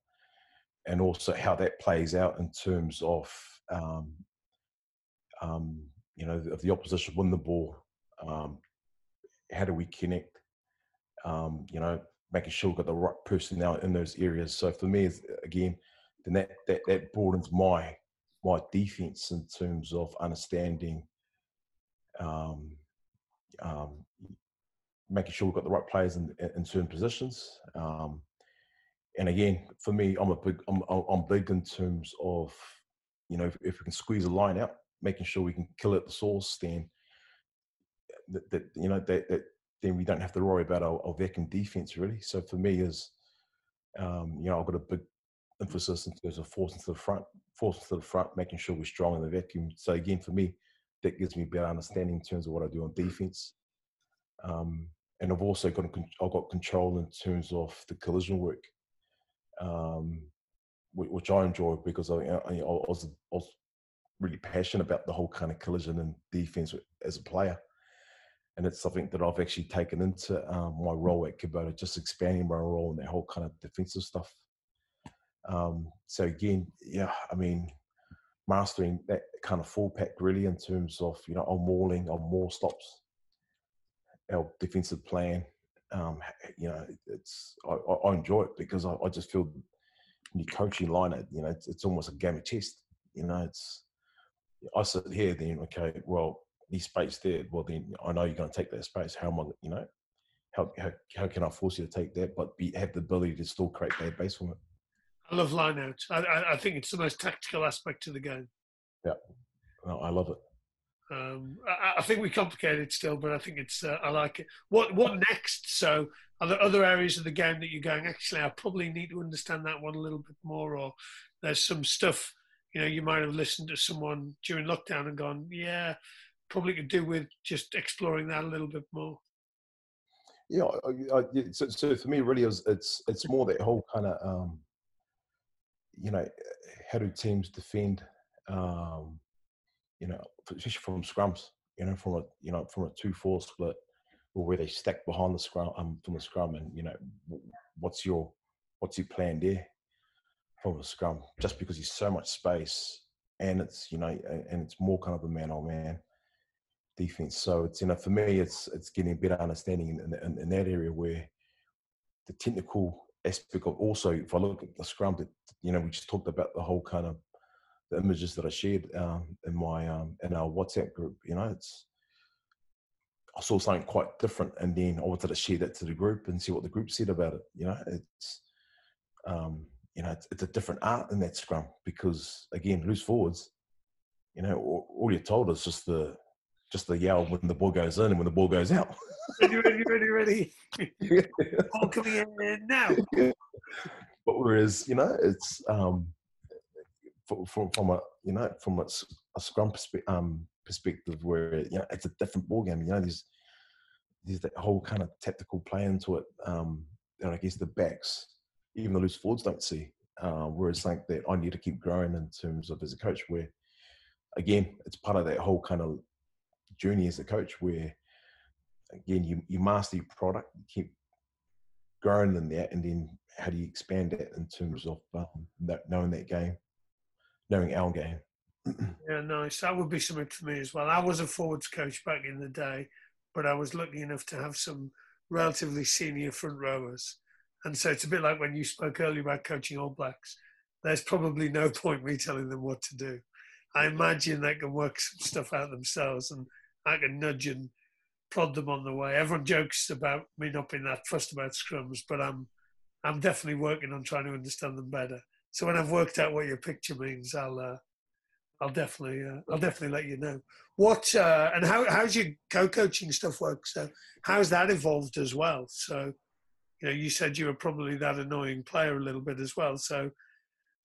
and also how that plays out in terms of um, um, you know, if the opposition win the ball, um, how do we connect? Um, you know, making sure we've got the right personnel in those areas. So for me, again, then that that that broadens my my defense in terms of understanding, um, um, making sure we've got the right players in, in certain positions. Um, and again, for me, I'm a big I'm I'm big in terms of you know if, if we can squeeze a line out making sure we can kill it at the source, then that, that you know that, that then we don't have to worry about our, our vacuum defense really. So for me, is um, you know I've got a big emphasis in terms of forcing to the front, forcing to the front, making sure we're strong in the vacuum. So again, for me, that gives me a better understanding in terms of what I do on defense. Um, and I've also got I've got control in terms of the collision work, um, which I enjoy because I, I, I, was, I was really passionate about the whole kind of collision and defense as a player. And it's something that I've actually taken into um, my role at Kubota, just expanding my role in that whole kind of defensive stuff. Um, so again, yeah, I mean, mastering that kind of full pack really in terms of, you know, on mauling, on more stops, our defensive plan. Um, you know, it's I, I enjoy it because I, I, just feel when you coaching line it, you know, it's, it's almost a game of chess. You know, it's I sit here, then okay, well, this space there. Well, then I know you're going to take that space. How am I, you know, how how, how can I force you to take that, but be have the ability to still create that base from it? I love lineouts. I, I, I think it's the most tactical aspect to the game. Yeah, no, I love it. Um, I, I, think we complicate it still, but I think it's uh, I like it. What what next? So, are there other areas of the game that you're going? Actually, I probably need to understand that one a little bit more, or there's some stuff you know, you might have listened to someone during lockdown and gone, yeah, probably could do with just exploring that a little bit more. Yeah, so, so, for me, really, it was, it's it's more that whole kind of, um, you know, how do teams defend, um, you know, especially from scrums, you know, from a you know from a two-four split, or where they stack behind the scrum um, from the scrum, and you know, what's your what's your plan there? from a scrum just because he's so much space and it's you know and it's more kind of a man on man defense. So it's you know for me it's it's getting a better understanding in, in, in that area where the technical aspect of also if I look at the scrum that you know we just talked about the whole kind of the images that I shared um, in my um, in our WhatsApp group. You know it's I saw something quite different, and then I wanted to share that to the group and see what the group said about it. You know, it's um, you know, it's, it's, a different art in that scrum because again, loose forwards, you know, all, all you're told is just the just the yell when the ball goes in and when the ball goes out. ready, ready, ready, ready. ball coming in now. But whereas, you know, it's um, from, from a you know from a, a scrum perspe- um, perspective where you know it's a different ball game. You know, there's there's that whole kind of tactical play into it. Um, and I guess the backs even the loose forwards don't see. uh, whereas something that I need to keep growing in terms of as a coach. Where again, it's part of that whole kind of journey as a coach where again you, you master your product, you keep growing in that, and then how do you expand that in terms of um, that, knowing that game, knowing our game. yeah, nice. That would be something for me as well. I was a forwards coach back in the day, but I was lucky enough to have some relatively senior front rowers. And so it's a bit like when you spoke earlier about coaching All Blacks. There's probably no point me telling them what to do. I imagine they can work some stuff out themselves and I can nudge and prod them on the way. Everyone jokes about me not being that fussed about scrums, but I'm I'm definitely working on trying to understand them better. So when I've worked out what your picture means, I'll uh, I'll definitely uh, I'll definitely let you know. What uh, and how how's your co-coaching stuff work? So how's that evolved as well? So you know you said you were probably that annoying player a little bit as well. So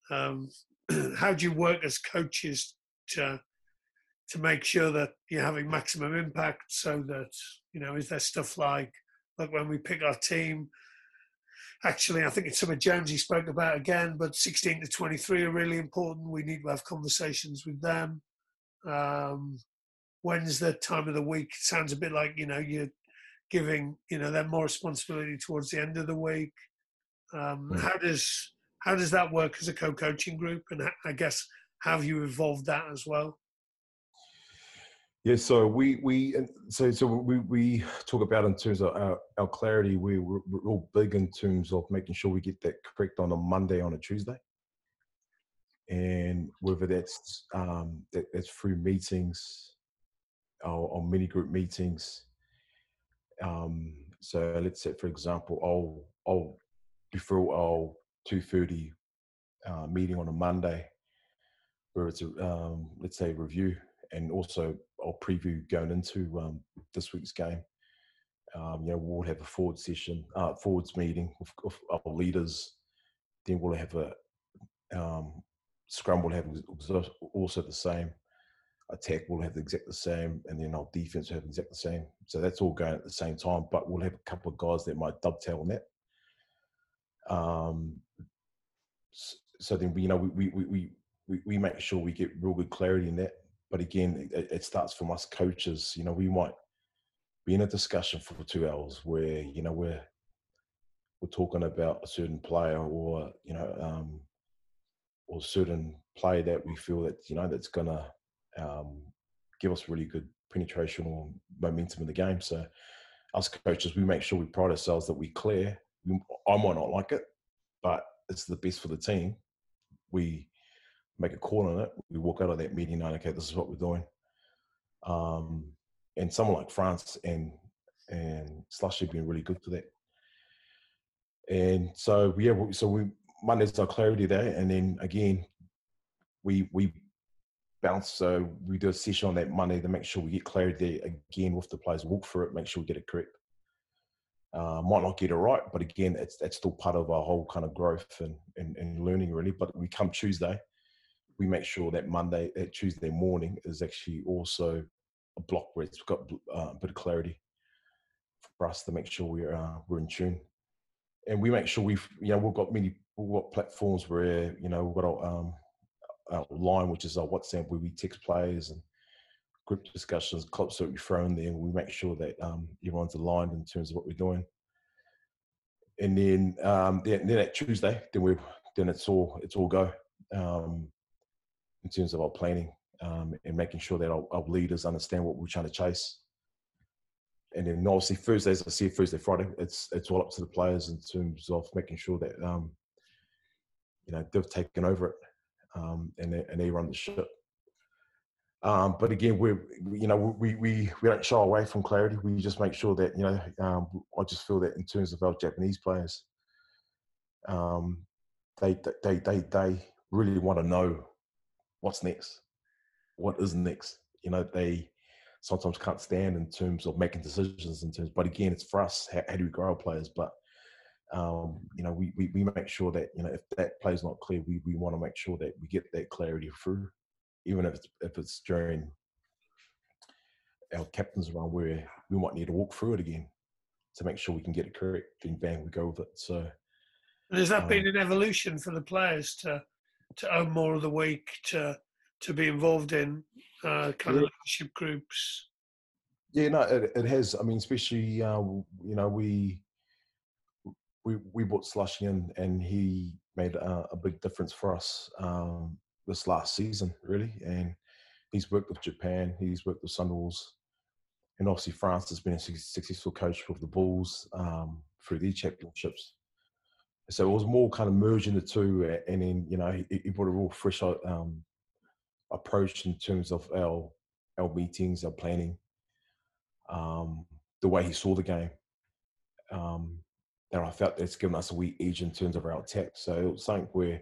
um, how do you work as coaches to to make sure that you're having maximum impact so that you know is there stuff like like when we pick our team actually i think it's some of jonesy spoke about again but 16 to 23 are really important. We need to have conversations with them. Um, when's the time of the week it sounds a bit like you know you're giving you know them more responsibility towards the end of the week. Um, mm. how does how does that work as a co-coaching group? And i guess have you evolved that as well yeah, so we we so so we we talk about in terms of our, our clarity. We we're all big in terms of making sure we get that correct on a Monday on a Tuesday, and whether that's um, that, that's through meetings or, or mini group meetings. Um, so let's say, for example, I'll I'll before our two thirty uh, meeting on a Monday, where it's a um, let's say review and also I'll preview going into um, this week's game. Um, you know, we'll have a forward session, uh, forwards meeting with, our leaders. Then we'll have a um, scrum. Will have also the same. Attack We'll have exactly the same, and then our defense will have exactly the same. So that's all going at the same time. But we'll have a couple of guys that might dovetail on that. Um, so then you know, we we we we, we make sure we get real good clarity in that but again, it, it starts from us coaches. You know, we might be in a discussion for two hours where you know we're we're talking about a certain player or you know um, or certain play that we feel that you know that's gonna um, give us really good penetration or momentum in the game. So us coaches, we make sure we pride ourselves that we clear. I might not like it, but it's the best for the team. We make a call on it. We walk out of that meeting knowing, okay, this is what we're doing. Um, and someone like Frans and and Slushy have been really good for that. And so yeah, so we Monday's our clarity day, and then again, we we bounce. So we do a session on that Monday to make sure we get clarity again with the players. Walk through it, make sure we get it correct. Uh, might not get it right, but again, it's that's still part of our whole kind of growth and, and, and learning really. But we come Tuesday, we make sure that Monday, that uh, Tuesday morning is actually also a block where it's got uh, a bit of clarity for us to make sure we're uh, we're in tune, and we make sure we've you know we've got many we've got platforms where you know we've got our, um, our line which is our WhatsApp where we text players and group discussions, clips that we throw in there, and we make sure that um, everyone's aligned in terms of what we're doing. And then, um, then, then at Tuesday, then we then it's all it's all go. Um, in terms of our planning um, and making sure that our, our, leaders understand what we're trying to chase. And then obviously Thursday, as I see Thursday, Friday, it's it's all up to the players in terms of making sure that um, you know they've taken over it um, and they, and they run the ship. Um, but again, we you know we we we don't shy away from clarity. We just make sure that you know um, I just feel that in terms of our Japanese players, um, they they they they really want to know what's next? What is next? You know, they sometimes can't stand in terms of making decisions in terms, but again, it's for us, how, how do we grow our players? But, um, you know, we, we, we make sure that, you know, if that play is not clear, we, we want to make sure that we get that clarity through, even if it's, if it's during our captains around where we might need to walk through it again to make sure we can get it correct. Then bang, we go with it. So, And has that Um, been an evolution for the players to to own more of the week, to to be involved in uh, kind of Yeah. leadership groups? Yeah, no, it, it has. I mean, especially uh, you know we we we brought Slushy in, and he made a, a big difference for us um, this last season, really. And he's worked with Japan, he's worked with Sunwolves, and obviously Frans has been a successful coach with the Bulls um, through their championships. So it was more kind of merging the two, and then you know he, he brought a real fresh um, approach in terms of our our meetings, our planning um, the way he saw the game. Um, and I felt it's given us a wee edge in terms of our attack. So it was something where,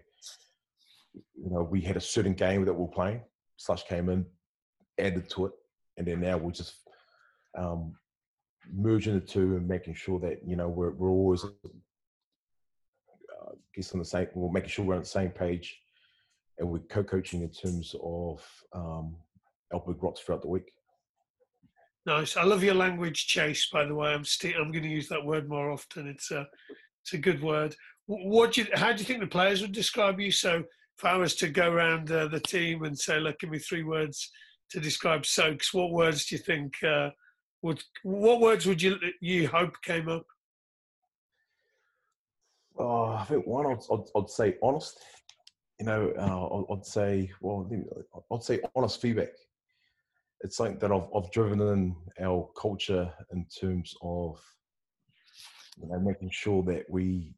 you know, we had a certain game that we we're playing. Slush came in, added to it, and then now we're just um, merging the two and making sure that you know we're we're always, on the same. We're making sure we're on the same page, and we're co-coaching in terms of um, our rocks throughout the week. Nice. I love your language, Chase. By the way, I'm still I'm going to use that word more often. It's a it's a good word. What do you, how do you think the players would describe you? So if I was to go around uh, the team and say, look, give me three words to describe Soaks, what words do you think uh, would what words would you you hope came up? Oh, I think one, I'd, I'd, I'd say honest. You know, uh, I'd, I'd say, well, I'd say honest feedback. It's something that I've, I've driven in our culture in terms of, you know, making sure that we,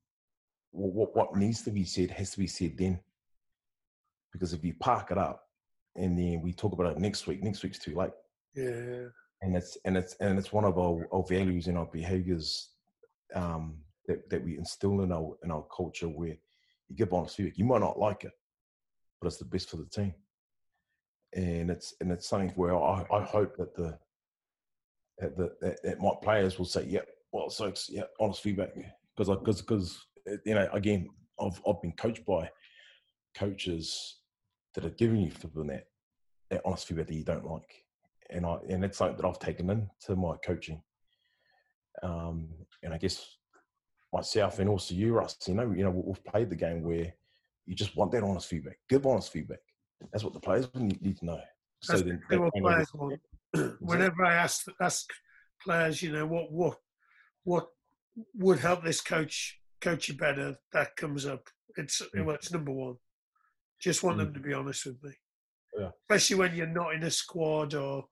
what, what needs to be said has to be said then. Because if you park it up and then we talk about it next week, next week's too late Yeah. and it's and it's and it's one of our, our values and our behaviors um, that that we instill in our in our culture where you give honest feedback. You might not like it, but it's the best for the team. And it's and it's something where I, I hope that the that, that, that my players will say, "Yeah, well, so it's yeah, honest feedback." Because because because you know, again, I've I've been coached by coaches that are giving you that that honest feedback that you don't like and I and it's something that I've taken into my coaching. Um, and I guess myself and also you, Russ, you know, you know, we've played the game where you just want that honest feedback. Give honest feedback. That's what the players need, to know. So then, players want. Whenever I ask ask players, you know, what what what would help this coach coach you better, that comes up. It's Mm. well, it's number one. Just want them Mm. to be honest with me. Yeah. Especially when you're not in a squad or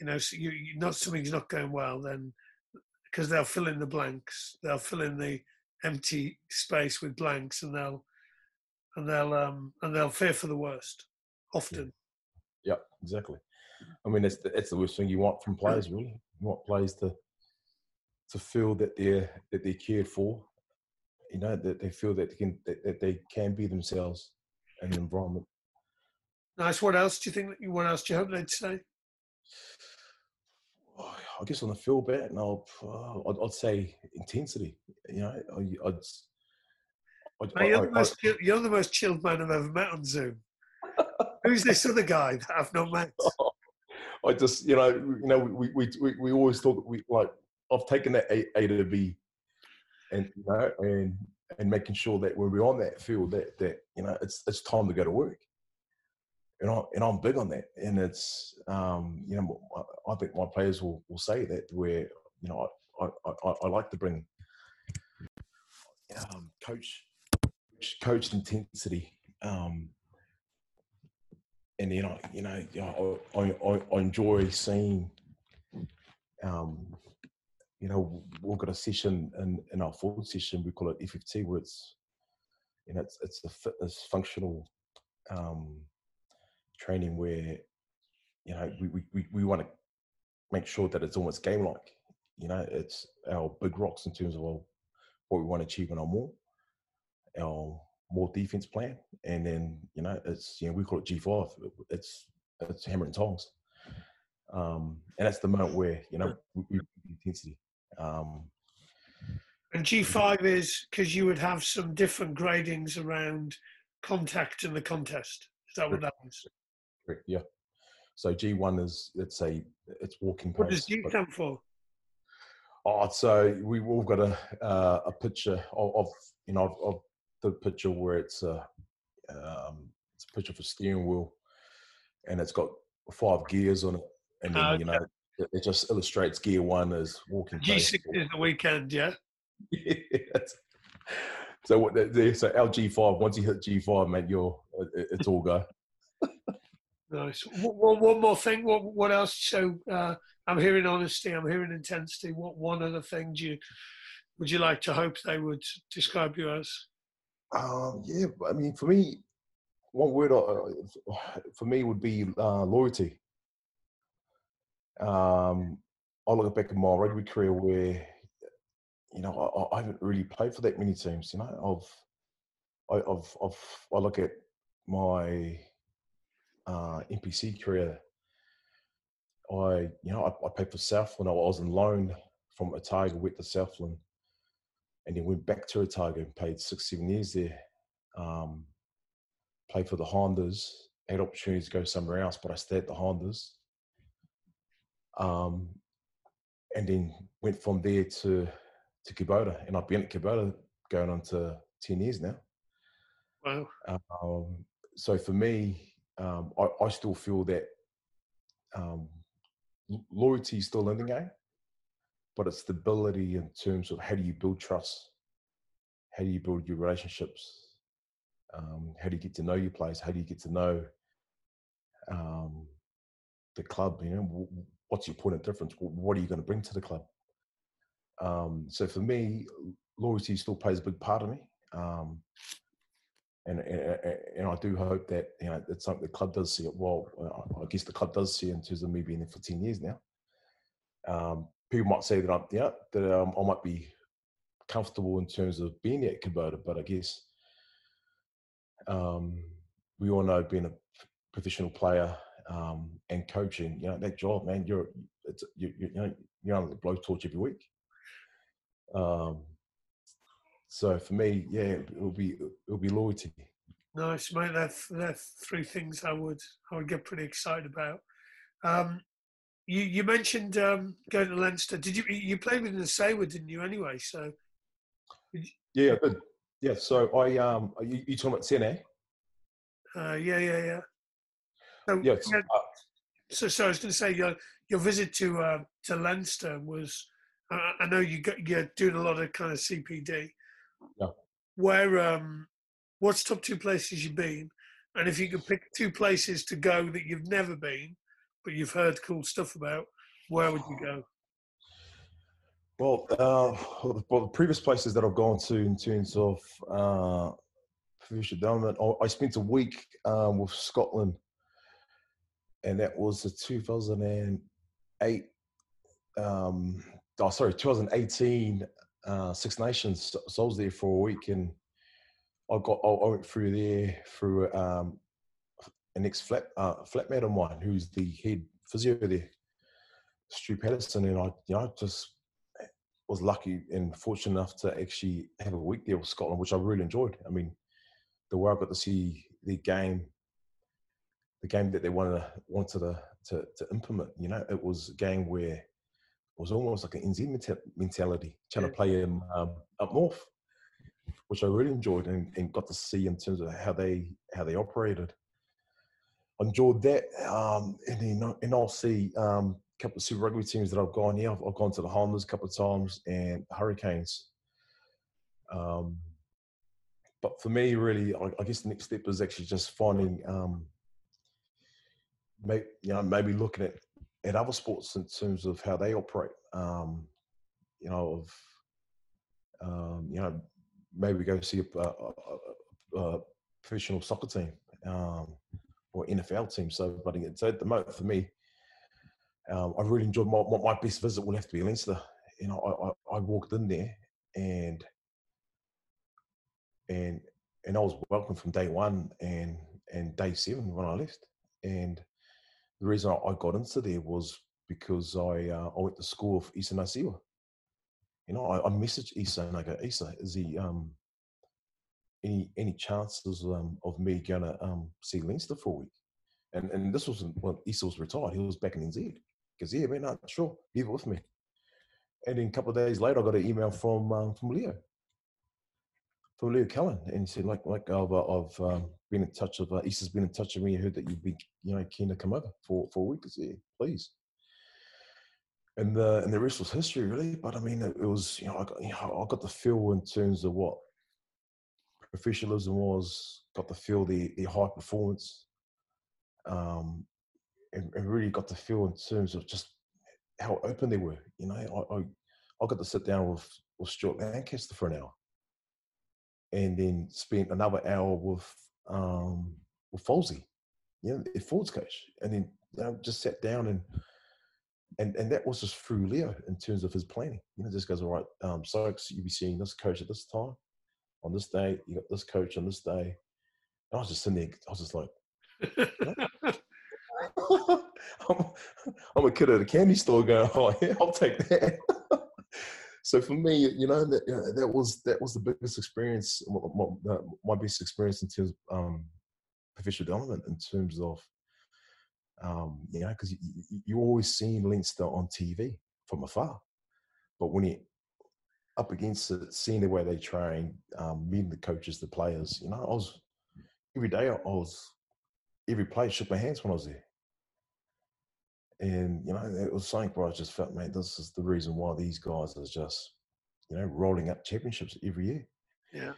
you know, so you, you not something's not going well, then because they'll fill in the blanks, they'll fill in the empty space with blanks, and they'll and they'll um and they'll fear for the worst often. Yeah, exactly. I mean, it's the, it's the worst thing you want from players, really. You want players to to feel that they're that they're cared for. You know, that they feel that they can that, that they can be themselves in an environment. Nice. What else do you think? What else do you hope they'd say? I guess on the field bet, no, uh, I'd, I'd say intensity. You know, I, I'd, I'd, Mate, you're, I- the I- most, chill- you're the most chilled man I've ever met on Zoom. Who's this other guy that I've not met? I just, you know, you know, we we we, we always talk. We like I've taken that A, A to B, and you know, and and making sure that when we're on that field, that that you know, it's it's time to go to work. And I and I'm big on that, and it's um, you know, I think my players will will say that where you know I I, I, like to bring um, coach coach intensity. Um, and then I, you know, I, I, I, I enjoy seeing, um, you know, we've got a session in, in our forward session, we call it FFT, where it's, you know, it's, it's a fitness functional um, training where, you know, we, we, we, we want to make sure that it's almost game like, you know, it's our big rocks in terms of what we want to achieve in our more, our more defense plan, and then you know it's you know we call it G five. It's it's hammer and tongs, um, and that's the moment where you know we, we intensity. Um, And G5 is because you would have some different gradings around contact in the contest. Is that what that is? Correct, yeah. So G one is it's a it's walking pace. What does. G stand for? Oh, so we've all got a uh, a picture of, of you know of, of the picture where it's a um, it's a picture of a steering wheel, and it's got five gears on it, and then Ah, you know it, it just illustrates gear one as walking. G six is the weekend, yeah. Yes. So what? The, the, so L G five. Once you hit G five, man, you're it, it's all go. Nice. One, one more thing. What what else? So uh, I'm hearing honesty. I'm hearing intensity. What one other thing do you would you like to hope they would describe you as? Um, yeah, I mean, for me, one word uh, for me would be uh, loyalty. Um, I look back at my rugby career where, you know, I, I haven't really played for that many teams. You know, I've, I, I've, I've I look at my uh, NPC career. I, you know, I, I played for Southland. I was on loan from Otago, with the Southland, and then went back to Otago and played six, seven years there. Um, played for the Hondas. Had opportunities to go somewhere else, but I stayed at the Hondas. Um, and then went from there to to Kubota, and I've been at Kubota going on to ten years now. Wow. Um, so for me, um, I, I still feel that um, loyalty is still in the game, but it's stability in terms of how do you build trust, how do you build your relationships, um, how do you get to know your players, how do you get to know um, the club? You know, what's your point of difference? What are you going to bring to the club? Um, so for me, loyalty still plays a big part of me. And, and and I do hope that you know it's something the club does see it. Well, I guess the club does see it in terms of me being there for ten years now. Um, people might say that I'm yeah that um, I might be comfortable in terms of being at Kubota, but I guess um, we all know being a professional player um, and coaching, you know that job, man. You're it's you, you, you know you're on the blowtorch every week. Um, so for me, yeah, it'll be it'll be loyalty. Nice, mate. That's that's three things I would I would get pretty excited about. Um, you you mentioned um, going to Leinster. Did you you played with the Sayward, didn't you? Anyway, so Yeah, I did. Yeah, so I um, you, you talking about Sene? uh, yeah, yeah, yeah. So, Yeah, uh, so, so I was going to say your your visit to uh, to Leinster was. I I know you got, you're doing a lot of kind of CPD. Yeah. Where um, what's top two places you've been, and if you could pick two places to go that you've never been, but you've heard cool stuff about, where would you go? Well, uh, well, the previous places that I've gone to in terms of uh, professional development, I, I spent a week um, with Scotland, and that was the 2008. Um, oh, sorry, 2018 uh, Six Nations. So- I was there for a week, and I got I went through there through um, an ex flat uh, flatmate of mine who's the head physio there, Stu Patterson, and I you know just was lucky and fortunate enough to actually have a week there with Scotland, which I really enjoyed. I mean, the way I got to see the game, the game that they wanted to, wanted to, to, to implement, you know, it was a game where was almost like an NZ mentality, trying to play in um, up north, which I really enjoyed and, and got to see in terms of how they how they operated. I enjoyed that, um, and then and I'll see um, a couple of Super Rugby teams that I've gone. Yeah, I've, I've gone to the Hondas a couple of times and Hurricanes. Um, but for me, really, I, I guess the next step is actually just finding, um, maybe, you know, maybe looking at at other sports in terms of how they operate. Um, you know, of um, you know, maybe go see a, a, a, professional soccer team um, or NFL team. So, but again, so at the moment for me, um, I really enjoyed my, my my best visit will have to be Leinster. You know, I, I, I walked in there and and and I was welcome from day one and and day seven when I left. And the reason I, I got into there was because I uh, I went to school of Isa Nacewa. You know, I, I messaged Isa and I go, Isa, is he um any any chances um, of me to um, see Leinster for a week? And and this was when Isa was retired. He was back in NZ. Because yeah, man, no, sure, leave it with me. And then a couple of days later, I got an email from um, from Leo from Leo Cullen, and he said, like, like I've, uh, I've um, been in touch with, uh, Isa's been in touch with me. I heard that you'd be, you know, keen to come over for, for a week. I said, please. And the, and the rest was history, really. But I mean, it, it was, you know, I got, you know, I got the feel in terms of what professionalism was, got the feel the, the high performance, um, and, and really got the feel in terms of just how open they were. You know, I, I, I got to sit down with, with Stuart Lancaster for an hour and then spent another hour with um, with Folsey, you know, Ford's coach, and then you know, just sat down and and and that was just through Leo in terms of his planning. You know, just goes all right. Um, Sykes, you'll be seeing this coach at this time, on this day. You got this coach on this day. And I was just sitting there. I was just like. I'm, I'm, a kid at a candy store going, oh yeah, I'll take that so for me, you know, that you know, that was that was the biggest experience, my, my, best experience in terms of um, professional development, in terms of, um, you know, because you, you, always seen Leinster on TV from afar, but when you up against it, seeing the way they train, um, meeting the coaches, the players, you know, I was every day I was every play shook my hands when I was there. And, you know, it was something where I just felt, man, this is the reason why these guys are just, you know, rolling up championships every year. Yeah.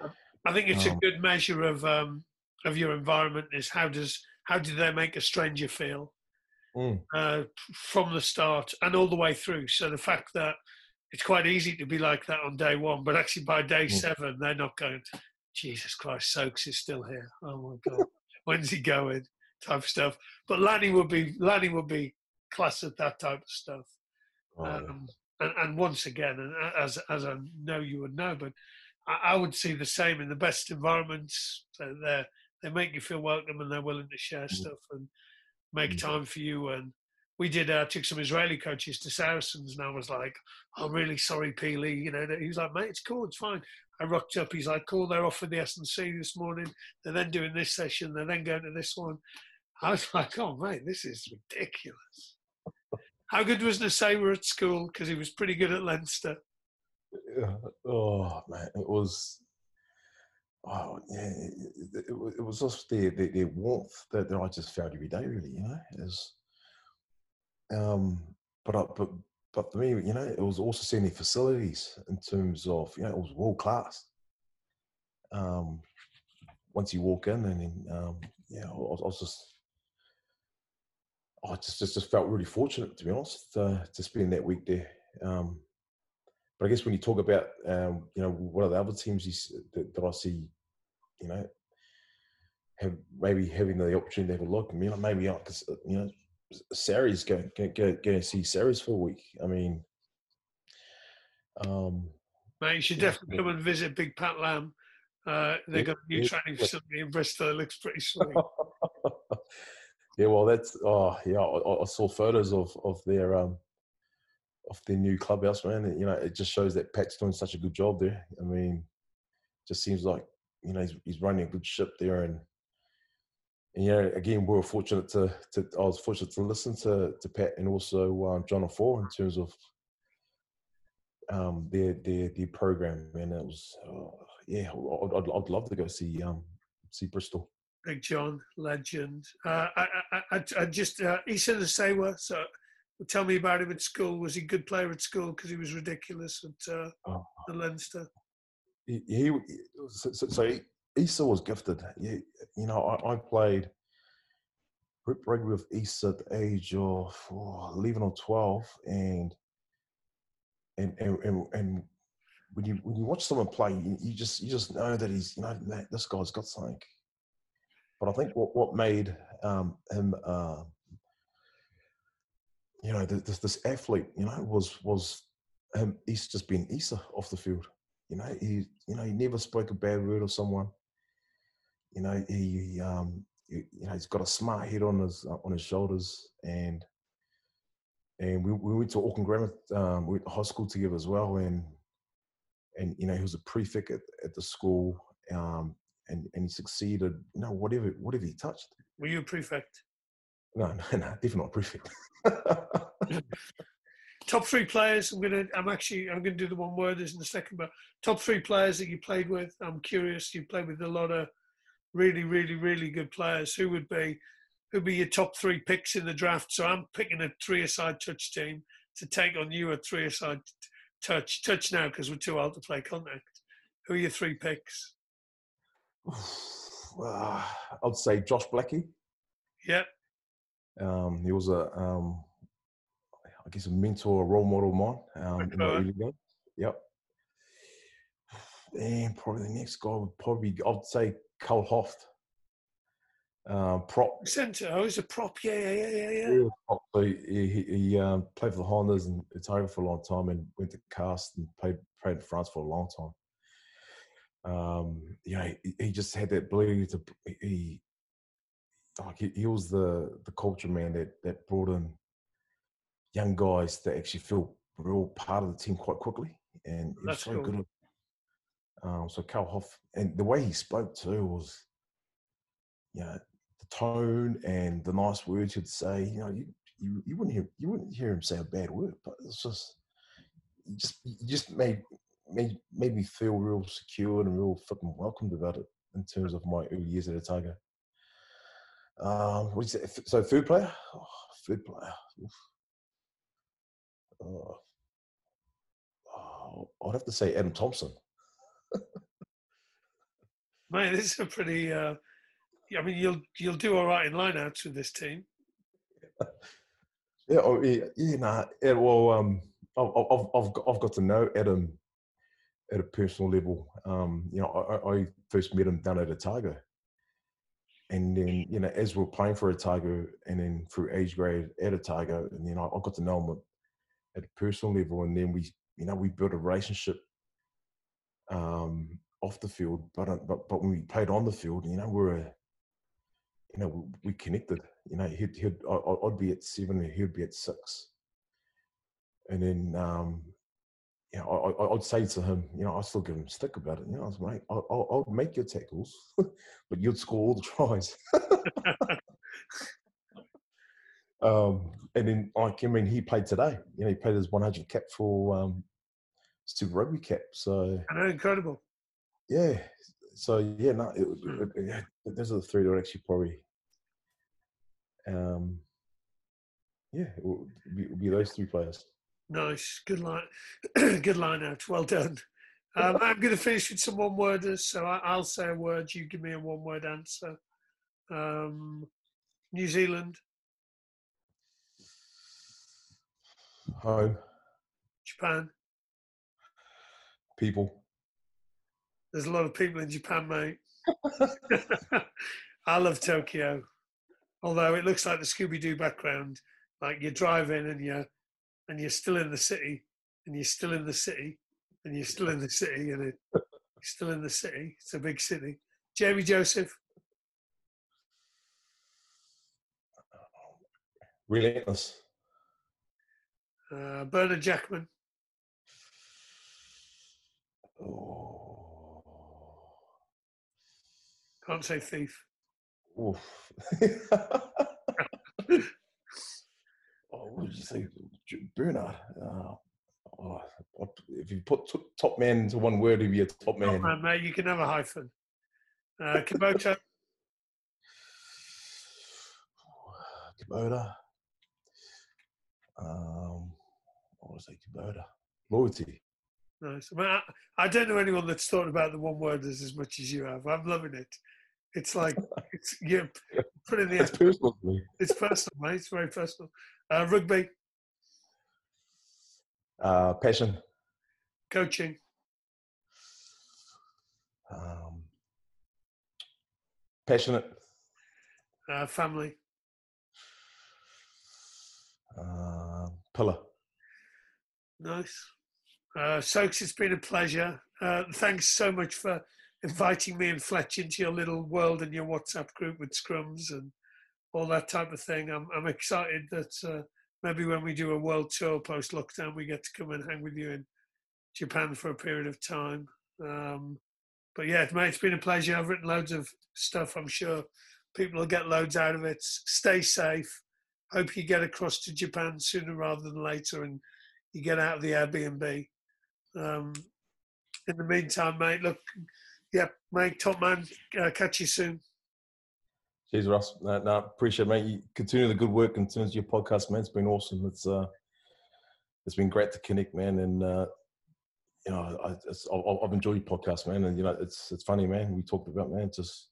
I think it's um, a good measure of um, of your environment is how does how do they make a stranger feel mm. uh, from the start and all the way through. So the fact that it's quite easy to be like that on day one, but actually by day mm. seven they're not going. Jesus Christ, Soaks is still here. Oh my God, when's he going? Type of stuff. But Lanny would be Lanny would be class at that type of stuff. Oh, um, and, and, once again, and as as I know you would know, but I, I would see the same in the best environments. they they make you feel welcome and they're willing to share mm-hmm. stuff and make mm-hmm. time for you. And we did uh, took some Israeli coaches to Saracens, and I was like, "I'm really sorry, Peely." You know, he was like, "Mate, it's cool, it's fine." I rocked up. He's like, "Cool, they're off for the S and C this morning. They're then doing this session. They're then going to this one." I was like, "Oh, mate, this is ridiculous." How good was Nacewa at school? Because he was pretty good at Leinster. Oh man, it was. Oh yeah, it, it, it was just the, the, the warmth that, that I just felt every day. Really, you know, is. Um, but I, but but for me, you know, it was also seeing the facilities in terms of you know it was world class. Um, once you walk in and then um, yeah, I was, I was just I just, just, just felt really fortunate to be honest uh, to spend that week there. Um, but I guess when you talk about um, you know what are the other teams you, that, that, I see, you know, have maybe having the opportunity to have a look. I mean, maybe because uh, you know, Sarries go go go, go and see Sarries for a week. I mean, um, mate, you should yeah, definitely come and visit Big Pat Lam. Uh, they've yeah, got a new yeah, training facility in Bristol. It looks pretty sweet. Yeah, well, that's oh yeah. I, I, saw photos of of their um of their new clubhouse, man. And, you know, it just shows that Pat's doing such a good job there. I mean, just seems like you know he's he's running a good ship there, and and yeah, again, we were fortunate to to I was fortunate to listen to to Pat and also um, John Four in terms of um their their their program, and it was oh, yeah, I'd, I'd, I'd love to go see um see Bristol. Big John, legend. Uh, I, I, I, I, just uh, Isa Nacewa. So, tell me about him at school. Was he a good player at school because he was ridiculous at uh, oh. the Leinster? He, he so, so Isa was gifted. He, you know, I, I played rugby with Isa at the age of oh, 11 or 12, and and and and, and when you when you watch someone play, you, you, just you just know that he's you know this guy's got something. But I think what what made um, him, uh, you know, this this athlete, you know, was was him. He's just been Isa off the field. You know, he you know he never spoke a bad word of someone. You know, he um, you, you know he's got a smart head on his uh, on his shoulders, and and we, we went to Auckland Grammar, um, we went to high school together as well, and and you know he was a prefect at, at the school, um, and, and he succeeded. You know, whatever whatever he touched. Were you a prefect? No, no, no definitely not a prefect. top three players. I'm gonna. I'm actually. I'm gonna do the one worders in a second. But top three players that you played with. I'm curious. You played with a lot of really, really, really good players. Who would be? Who'd be your top three picks in the draft? So I'm picking a three-a-side touch team to take on you a three-a-side touch. Touch now because we're too old to play contact. Who are your three picks? Uh, I'd say Josh Blackie. Yep. Um, he was a, um, I guess, a mentor, a role model of mine um, in my early days. Yep. And probably the next guy would probably, I'd say, Carl Hoeft. Uh, prop centre. Oh, he's a prop. Yeah, yeah, yeah, yeah. yeah. So he, he, he um, played for the Highlanders and Otago for a long time, and went to Castres and played played in France for a long time. Um, yeah, he, he just had that ability to he like he, he was the the culture man that that brought in young guys that actually feel real part of the team quite quickly, and he was so cool. good. At, um, so Carl Hoeft and the way he spoke too was, you know, the tone and the nice words he'd say. You know, you you, you wouldn't hear you wouldn't hear him say a bad word, but it's just just just made made made me feel real secure and real fucking welcomed about it in terms of my early years at Otago. Um, what you say? So food player, oh, food player. Oh, oh, I'd have to say Adam Thomson. Man, this is a pretty. Uh, I mean, you'll you'll do all right in lineouts with this team. yeah, oh, yeah, yeah, nah. Yeah, well, um, I've, I've, I've got to know Adam at a personal level. Um, you know, I, I first met him down at Otago, and then you know, as we are playing for Otago, and then through age grade at Otago, and then know, I got to know him at a personal level, and then we, you know, we built a relationship um, off the field, but uh, but but when we played on the field, you know, we're you know we connected. You know, he'd, he'd I'd be at seven, and he'd be at six, and then um, you know, I, would say to him, you know, I still give him stick about it. You know, I was like, I'll, I'll, I'll make your tackles, but you'd score all the tries. um, and then, like, I mean, he played today. You know, he played his 100 cap for um, Super Rugby cap. So, incredible. Yeah. So yeah, no, it, it, it, those are the three that are actually probably, um, yeah, it would be, it would be those three players. Nice, good line, good line out. Well done. Um, I'm going to finish with some one worders. So I, will say a word. You give me a one word answer. Um, New Zealand. Home. Japan. People. There's a lot of people in Japan, mate. I love Tokyo. Although it looks like the Scooby Doo background, like you're driving and you're and you're still in the city, and you're still in the city, and you're still in the city, and you're still in the city. It's a big city. Jamie Joseph. Relentless. Uh, Bernard Jackman. Oh. Can't say thief. Oh, what did you say? Bernard. Uh, oh, if you put t- top man into one word, he'd be a top man. Top man, mate. You can have a hyphen. Uh, Kubota. Kubota. Um, what was it, Kubota? Loyalty. Nice. I, mean, I, I, don't know anyone that's thought about the one word as, as much as you have. I'm loving it. It's like it's you put in the. It's personal. It's personal, mate. It's very personal. Uh, rugby. Uh, passion. Coaching. Um, passionate. Uh, family. Uh, pillar. Nice. Uh, Soaks, it's been a pleasure. Uh, thanks so much for inviting me and Fletch into your little world and your WhatsApp group with scrums and all that type of thing. I'm, I'm excited that uh, maybe when we do a world tour post lockdown, we get to come and hang with you in Japan for a period of time. Um, but yeah, mate, it's been a pleasure. I've written loads of stuff. I'm sure people will get loads out of it. Stay safe. Hope you get across to Japan sooner rather than later and you get out of the Airbnb. Um, in the meantime, mate, look, yeah, mate, top man, uh, catch you soon. Cheers, Russ. No, no, appreciate it, mate. You continue the good work in terms of your podcast, man. It's been awesome. It's uh, it's been great to connect, man. And uh, you know, I, have enjoyed your podcast, man. And you know, it's it's funny, man. We talked about, man, just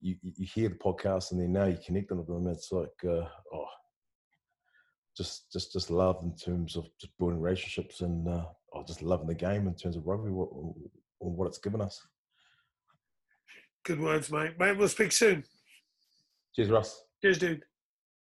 you you hear the podcast and then now you connect with them. It's like, uh, oh, just just just love in terms of just building relationships and uh, oh, just loving the game in terms of rugby, what what it's given us. Good words, mate. Mate, we'll speak soon. Cheers, Russ. Cheers, dude.